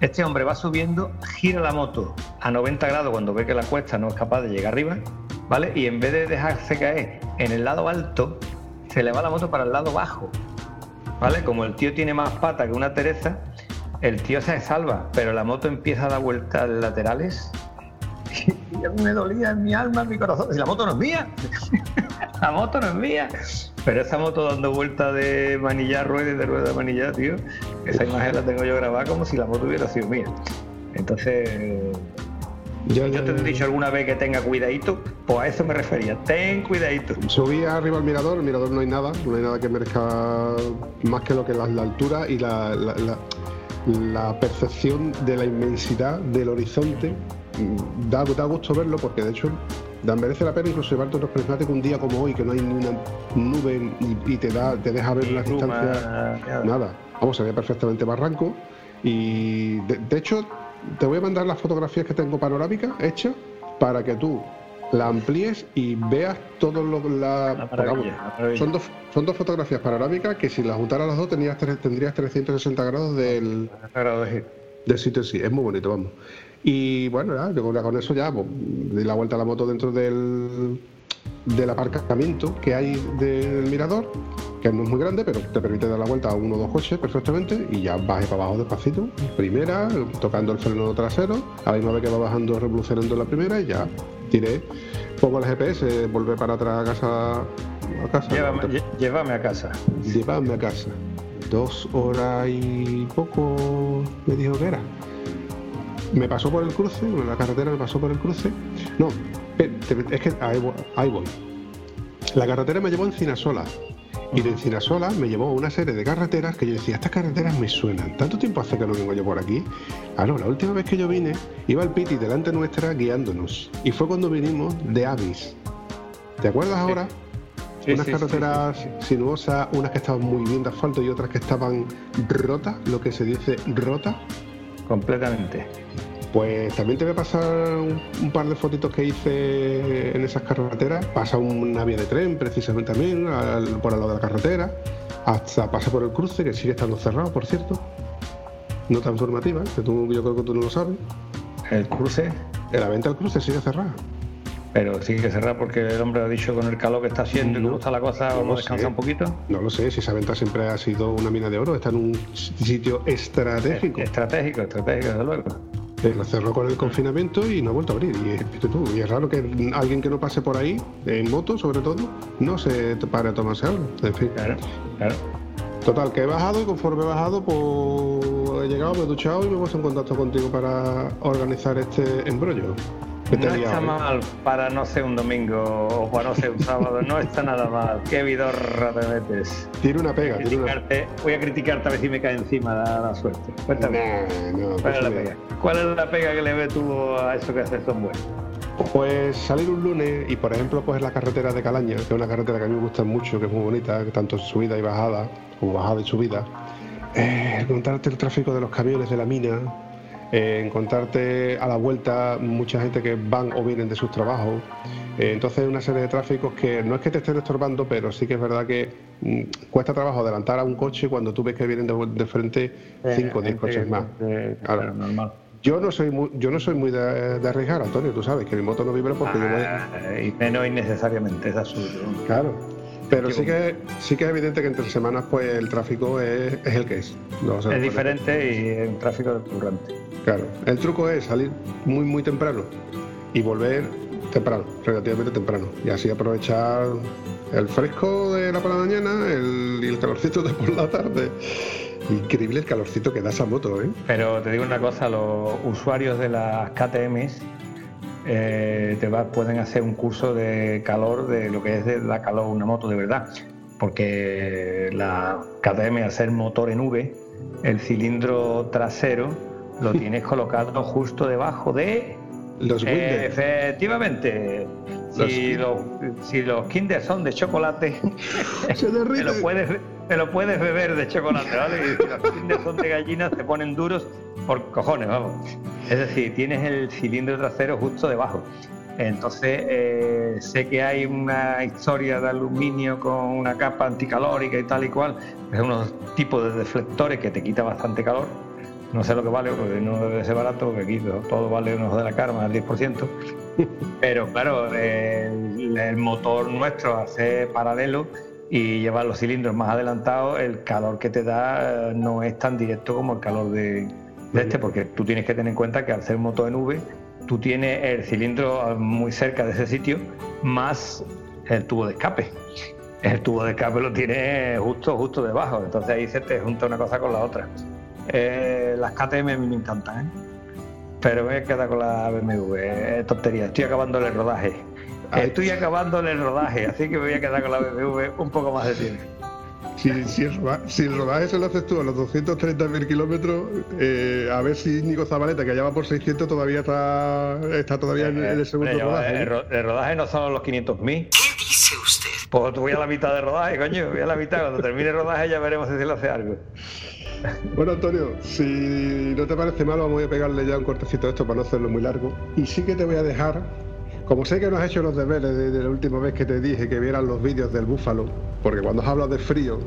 [SPEAKER 3] Este hombre va subiendo, gira la moto a 90 grados cuando ve que la cuesta no es capaz de llegar arriba, ¿vale? Y en vez de dejarse caer en el lado alto, se le va la moto para el lado bajo, ¿vale? Como el tío tiene más pata que una Teresa, el tío se salva, pero la moto empieza a dar vueltas laterales. Y me dolía en mi alma, en mi corazón. Si la moto no es mía, la moto no es mía. Pero esa moto dando vueltas de manillar, ruedas de rueda de manillar, tío, esa imagen la tengo yo grabada como si la moto hubiera sido mía. Entonces, yo te he dicho alguna vez que tenga cuidadito, pues a eso me refería. Ten cuidadito.
[SPEAKER 2] Subí arriba al mirador, el mirador no hay nada, no hay nada que merezca más que lo que la, la altura y la- la percepción de la inmensidad del horizonte. Mm, Da, da gusto verlo porque de hecho merece la pena incluso llevarte unos prismáticos un día como hoy que no hay ni una nube y, y te da te deja ver las distancias
[SPEAKER 3] nada.
[SPEAKER 2] nada. Vamos, se ve perfectamente barranco y de, de hecho te voy a mandar las fotografías que tengo panorámicas hechas para que tú la amplíes y veas todo lo la,
[SPEAKER 3] maravilla, la maravilla.
[SPEAKER 2] son dos son dos fotografías panorámicas que si las juntaras las dos tendrías, tre- tendrías 360 grados del,
[SPEAKER 3] de
[SPEAKER 2] sitio sí. Es muy bonito, vamos. Y bueno, ya, yo con- eso ya pues, di la vuelta a la moto dentro del, del aparcamiento que hay del mirador, que no es muy grande, pero te permite dar la vuelta a uno o dos coches perfectamente y ya bajé para abajo despacito. Primera, tocando el freno trasero, a la misma vez que va bajando, revolucionando la primera y ya tiré. Pongo el GPS, volver para atrás a casa. A casa
[SPEAKER 3] Llévame, llévame a casa.
[SPEAKER 2] Llevarme a casa. Dos horas y poco me dijo que era. Me pasó por el cruce, la carretera me pasó por el cruce. No, es que ahí voy. ahí voy. La carretera me llevó a Encinasola. Y de Encinasola me llevó a una serie de carreteras que yo decía, estas carreteras me suenan. ¿Tanto tiempo hace que no vengo yo por aquí? Ah, no, la última vez que yo vine, iba el Piti delante nuestra guiándonos. Y fue cuando vinimos de Avis. ¿Te acuerdas ahora?
[SPEAKER 3] Sí,
[SPEAKER 2] unas
[SPEAKER 3] sí,
[SPEAKER 2] carreteras
[SPEAKER 3] sí.
[SPEAKER 2] sinuosas, unas que estaban muy bien de asfalto y otras que estaban rotas, lo que se dice rota.
[SPEAKER 3] Completamente.
[SPEAKER 2] Pues también te voy a pasar un, un par de fotitos que hice en esas carreteras. Pasa una vía de tren, precisamente también, al- por al lado de la carretera. Hasta pasa por el cruce, que sigue estando cerrado, por cierto. Nota informativa, que tú, yo creo que tú no lo sabes.
[SPEAKER 3] El cruce,
[SPEAKER 2] La venta al cruce sigue cerrada.
[SPEAKER 3] Pero sí que cerrar porque el hombre ha dicho con el calor que está haciendo y
[SPEAKER 2] No,
[SPEAKER 3] cómo está la cosa,
[SPEAKER 2] no
[SPEAKER 3] vamos a
[SPEAKER 2] lo
[SPEAKER 3] descansar
[SPEAKER 2] sé.
[SPEAKER 3] un poquito.
[SPEAKER 2] No lo sé, si esa venta siempre ha sido una mina de oro, está en un sitio estratégico.
[SPEAKER 3] Estratégico, estratégico, desde luego.
[SPEAKER 2] Eh, Lo cerró con el confinamiento y no ha vuelto a abrir. Y es raro que alguien que no pase por ahí, en moto sobre todo, no se pare a tomarse algo. En fin.
[SPEAKER 3] Claro, claro.
[SPEAKER 2] Total, que he bajado y conforme he bajado, pues he llegado, me he duchado y me he puesto en contacto contigo para organizar este embrollo.
[SPEAKER 3] No está mal para no ser un domingo o para no ser un sábado, no está nada mal. Qué vidorra te metes.
[SPEAKER 2] Tiene una pega, tiene una
[SPEAKER 3] Criticarte- voy a criticarte a ver si me cae encima la, la suerte. Cuéntame.
[SPEAKER 2] No,
[SPEAKER 3] ¿Cuál es la pega? ¿Cuál es la pega que le ves tú a eso que haces tan bueno?
[SPEAKER 2] Pues salir un lunes y, por ejemplo, coger la carretera de Calaña, que es una carretera que a mí me gusta mucho, que es muy bonita, tanto subida y bajada, como bajada y subida. Eh, encontrarte el tráfico de los camiones de la mina, eh, encontrarte a la vuelta mucha gente que van o vienen de sus trabajos. Eh, entonces, una serie de tráficos que no es que te estén estorbando, pero sí que es verdad que mm, cuesta trabajo adelantar a un coche cuando tú ves que vienen de, de frente 5 o 10 coches más.
[SPEAKER 3] Eh,
[SPEAKER 2] Claro.
[SPEAKER 3] normal.
[SPEAKER 2] Yo no soy muy, yo no soy muy de, de arriesgar, Antonio, tú sabes que mi moto no vibra porque yo voy,
[SPEAKER 3] Ah, y menos innecesariamente, es absurdo.
[SPEAKER 2] Claro. Pero sí que, sí que es evidente que entre semanas pues el tráfico es, es el que es. No
[SPEAKER 3] Es diferente y es un tráfico recurrente.
[SPEAKER 2] Claro. El truco es salir muy muy temprano y volver temprano, relativamente temprano. Y así aprovechar el fresco de la por la mañana el, y el calorcito de por la tarde. Increíble el calorcito que da esa moto, ¿eh?
[SPEAKER 3] Pero te digo una cosa, los usuarios de las KTMs eh, te va- pueden hacer un curso de calor de lo que es de la calor una moto de verdad. Porque la KTM, al ser motor en V, el cilindro trasero lo tienes colocado justo debajo de
[SPEAKER 2] Los Winder.
[SPEAKER 3] Efectivamente.
[SPEAKER 2] Los
[SPEAKER 3] Si los, si los Kinder son de chocolate,
[SPEAKER 2] Se
[SPEAKER 3] te lo,
[SPEAKER 2] derrite.
[SPEAKER 3] puedes, te lo puedes beber de chocolate, ¿vale? Y los son de gallinas, te ponen duros por cojones, vamos. Es decir, tienes el cilindro trasero justo debajo. Entonces, eh, sé que hay una historia de aluminio con una capa anticalórica y tal y cual. Es unos tipos de deflectores que te quita bastante calor. No sé lo que vale, porque no debe ser barato, porque aquí todo vale unos de la karma al 10%. Pero claro, el, el motor nuestro hace paralelo y llevar los cilindros más adelantados, el calor que te da eh, no es tan directo como el calor de, este, porque tú tienes que tener en cuenta que al ser un motor en V, tú tienes el cilindro muy cerca de ese sitio, más el tubo de escape. El tubo de escape lo tienes justo, justo debajo, entonces ahí se te junta una cosa con la otra. Eh, las KTM me encantan, ¿eh? pero me voy a quedar con la BMW, tontería, estoy acabando el rodaje.
[SPEAKER 2] Ay.
[SPEAKER 3] Estoy acabando el rodaje, así que me voy a quedar con la BMW un poco más de tiempo.
[SPEAKER 2] Si, si el roda- si el rodaje se lo haces tú a los 230.000 kilómetros, eh, a ver si Nico Zabaleta, que ya va por 600, todavía está, está todavía en, en el segundo
[SPEAKER 3] Hombre, yo,
[SPEAKER 2] rodaje.
[SPEAKER 3] el,
[SPEAKER 2] ¿eh?
[SPEAKER 3] ro- el rodaje no son los 500.000.
[SPEAKER 4] ¿Qué dice usted?
[SPEAKER 3] Pues voy a la mitad de rodaje, coño, voy a la mitad. Cuando termine el rodaje ya veremos si se le hace algo.
[SPEAKER 2] Bueno, Antonio, si no te parece malo, vamos a pegarle ya un cortecito a esto para no hacerlo muy largo. Y sí que te voy a dejar, como sé que no has hecho los deberes desde la última vez que te dije que vieran los vídeos del búfalo, porque cuando has hablado de frío,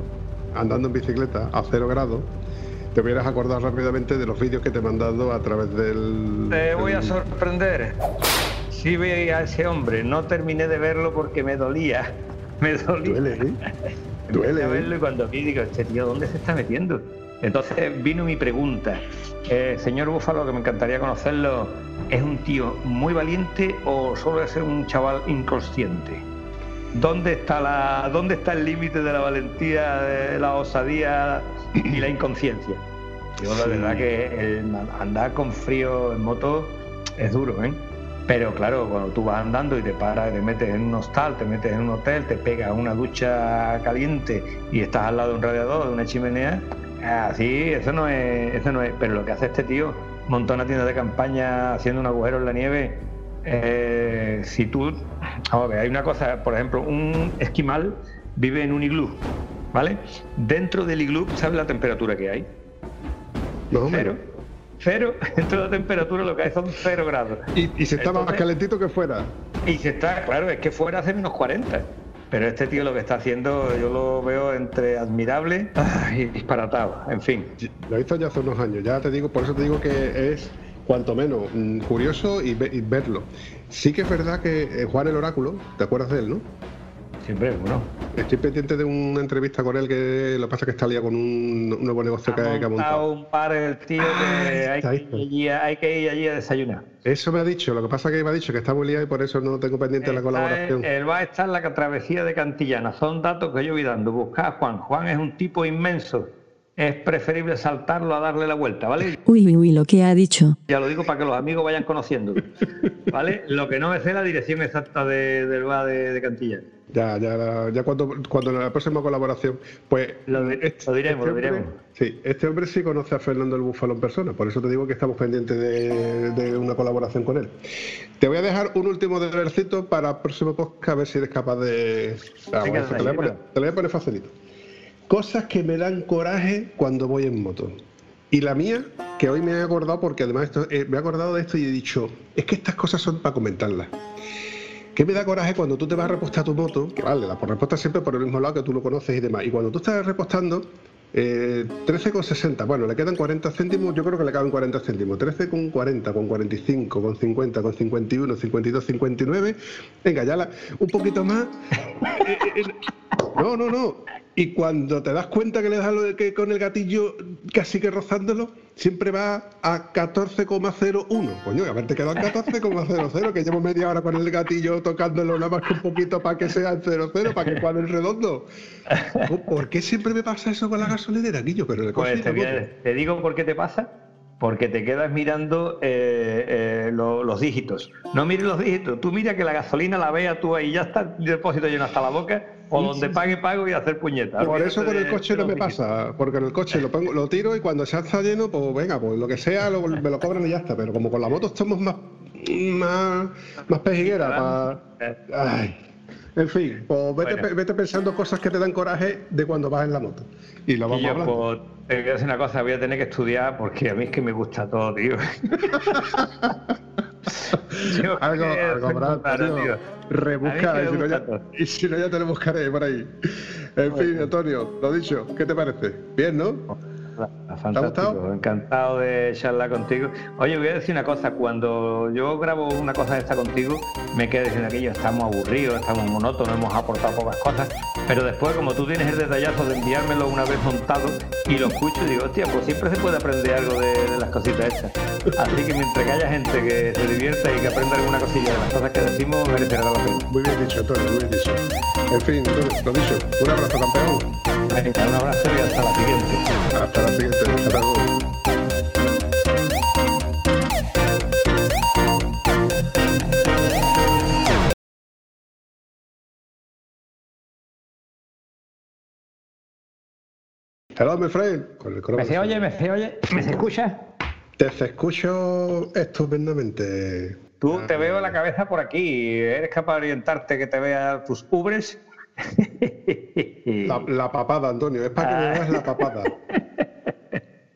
[SPEAKER 2] andando en bicicleta a cero grados, te hubieras acordado rápidamente de los vídeos que te he mandado a través del...
[SPEAKER 3] Te voy a sorprender. Sí veía a ese hombre, no terminé de verlo porque me dolía. Me dolía.
[SPEAKER 2] Duele, ¿eh? Duele,
[SPEAKER 3] a
[SPEAKER 2] ¿eh?
[SPEAKER 3] verlo y cuando vi digo, este tío, ¿dónde se está metiendo? Entonces vino mi pregunta. Eh, señor Búfalo, que me encantaría conocerlo, ¿es un tío muy valiente o solo es un chaval inconsciente? ¿Dónde está, la, dónde está el límite de la valentía, de la osadía y la inconsciencia? Yo la
[SPEAKER 2] Sí.
[SPEAKER 3] verdad que el andar con frío en moto es duro, ¿eh? Pero claro, cuando tú vas andando y te paras, te metes en un hostal, te metes en un hotel, te pegas una ducha caliente y estás al lado de un radiador, de una chimenea, así, eso no es, eso no es. Pero lo que hace este tío, monta una tienda de campaña haciendo un agujero en la nieve, eh, si tú, vamos a ver, hay una cosa, por ejemplo, un esquimal vive en un iglú, ¿vale? Dentro del iglú, ¿sabes la temperatura que hay? Cero. Cero, dentro de la temperatura lo que hay son cero grados.
[SPEAKER 2] Y, y se estaba más calentito que fuera.
[SPEAKER 3] Y se está, claro, es que fuera hace menos 40. Pero este tío lo que está haciendo, yo lo veo entre admirable y disparatado. En fin.
[SPEAKER 2] Lo hizo ya hace unos años, ya te digo, por eso te digo que es cuanto menos mm, curioso y, ve- y verlo. Sí que es verdad que eh, Juan el Oráculo, ¿te acuerdas de él, no?
[SPEAKER 3] Siempre, bueno.
[SPEAKER 2] Estoy pendiente de una entrevista con él que lo que pasa es que está liado con un, un nuevo negocio que,
[SPEAKER 3] Ha
[SPEAKER 2] que ha montado.
[SPEAKER 3] un par el tío que
[SPEAKER 2] Ah,
[SPEAKER 3] hay
[SPEAKER 2] está
[SPEAKER 3] que,
[SPEAKER 2] ahí.
[SPEAKER 3] ir allí, a- hay que ir allí a desayunar.
[SPEAKER 2] Eso me ha dicho, lo que pasa es que me ha dicho que está muy liado y por eso no tengo pendiente la
[SPEAKER 3] Está
[SPEAKER 2] colaboración.
[SPEAKER 3] en- él va a estar en la travesía de Cantillana. Son datos que yo voy dando. Buscad a Juan. Juan es un tipo inmenso. Es preferible saltarlo a darle la vuelta, ¿vale?
[SPEAKER 1] Uy, uy, uy, lo que ha dicho.
[SPEAKER 3] Ya lo digo para que los amigos vayan conociendo. ¿Vale? Lo que no me sé es la dirección exacta de- del bar de, de Cantillana.
[SPEAKER 2] Ya, ya, ya cuando, cuando en la próxima colaboración, pues
[SPEAKER 3] Lo lo diremos, lo
[SPEAKER 2] hombre-
[SPEAKER 3] diremos.
[SPEAKER 2] Sí, este hombre sí conoce a Fernando el Búfalo en persona, por eso te digo que estamos pendientes de, de una colaboración con él. Te voy a dejar un último debercito para el próximo podcast, a ver si eres capaz de... Ah, bueno, te, lo voy a poner,
[SPEAKER 3] venga.
[SPEAKER 2] te lo voy a poner facilito. Cosas que me dan coraje cuando voy en moto. Y la mía, que hoy me he acordado, porque además esto- eh, me he acordado de esto y he dicho, es que estas cosas son para comentarlas. ¿Qué me da coraje cuando tú te vas a repostar tu moto? Que vale, la repostas siempre por el mismo lado que tú lo conoces y demás. Y cuando tú estás repostando, eh, 13,60, bueno, le quedan 40 céntimos, yo creo que le caben 40 céntimos. 13 con 40, con 45, con 50, con 51, 52, 59. Venga, ya la, un poquito más. No, no, no. Y cuando te das cuenta que le das lo de que con el gatillo casi que rozándolo, siempre va a 14,01. Coño, haberte quedado en 14,00, que llevo media hora con el gatillo tocándolo nada más que un poquito para que sea el 00, para que cuadre el redondo. ¿Por qué siempre me pasa eso con la gasolinera, Guillo? Pero coche
[SPEAKER 3] Pues te, te digo por qué te pasa. Porque te quedas mirando eh, eh, lo- los dígitos. No mires los dígitos. Tú mira que la gasolina la vea tú ahí, ya está el depósito lleno hasta la boca. O donde pague, pago y hacer puñetas.
[SPEAKER 2] Por eso con el coche no me pasa, porque en el coche lo pongo, lo tiro y cuando se está lleno, pues venga, pues lo que sea, lo- me lo cobran y ya está. Pero como con la moto estamos más, más, más pejiguera, Ay. En fin, pues vete,
[SPEAKER 3] Bueno.
[SPEAKER 2] vete pensando cosas que te dan coraje de cuando vas en la moto. Y lo
[SPEAKER 3] Y
[SPEAKER 2] vamos
[SPEAKER 3] yo,
[SPEAKER 2] hablando.
[SPEAKER 3] pues, te voy a decir una cosa, voy a tener que estudiar porque a mí es que me gusta todo, tío.
[SPEAKER 2] Algo, algo
[SPEAKER 3] tío.
[SPEAKER 2] Rebusca, y si, no ya,
[SPEAKER 3] gusta todo.
[SPEAKER 2] y si no ya te lo buscaré por ahí. En fin, Antonio, lo dicho, ¿qué te parece? Bien, ¿no?
[SPEAKER 3] Fantástico, encantado de charlar contigo. Oye, voy a decir una cosa, cuando yo grabo una cosa de esta contigo, me quedo diciendo aquello, estamos aburridos, estamos monótonos, hemos aportado pocas cosas, pero después como tú tienes el detallazo de enviármelo una vez montado y lo escucho, digo, hostia, pues siempre se puede aprender algo de, de las cositas estas. Así que mientras que haya gente que se divierta y que aprenda alguna cosilla de las cosas que decimos, merecerá la pena.
[SPEAKER 2] Muy bien dicho, muy bien dicho. En fin, lo dicho, un abrazo, campeón.
[SPEAKER 3] Venga, un abrazo y hasta la siguiente.
[SPEAKER 2] Hasta la siguiente. Hasta luego. Hello, my friend. Con el
[SPEAKER 3] ¿Me se oye? ¿Me se oye? ¿Me se escucha?
[SPEAKER 2] Te escucho estupendamente.
[SPEAKER 3] Tú te veo la cabeza por aquí. ¿Eres capaz de orientarte que te vea tus ubres?
[SPEAKER 2] La, la papada, Antonio, es para que me
[SPEAKER 3] Ah.
[SPEAKER 2] veas la papada.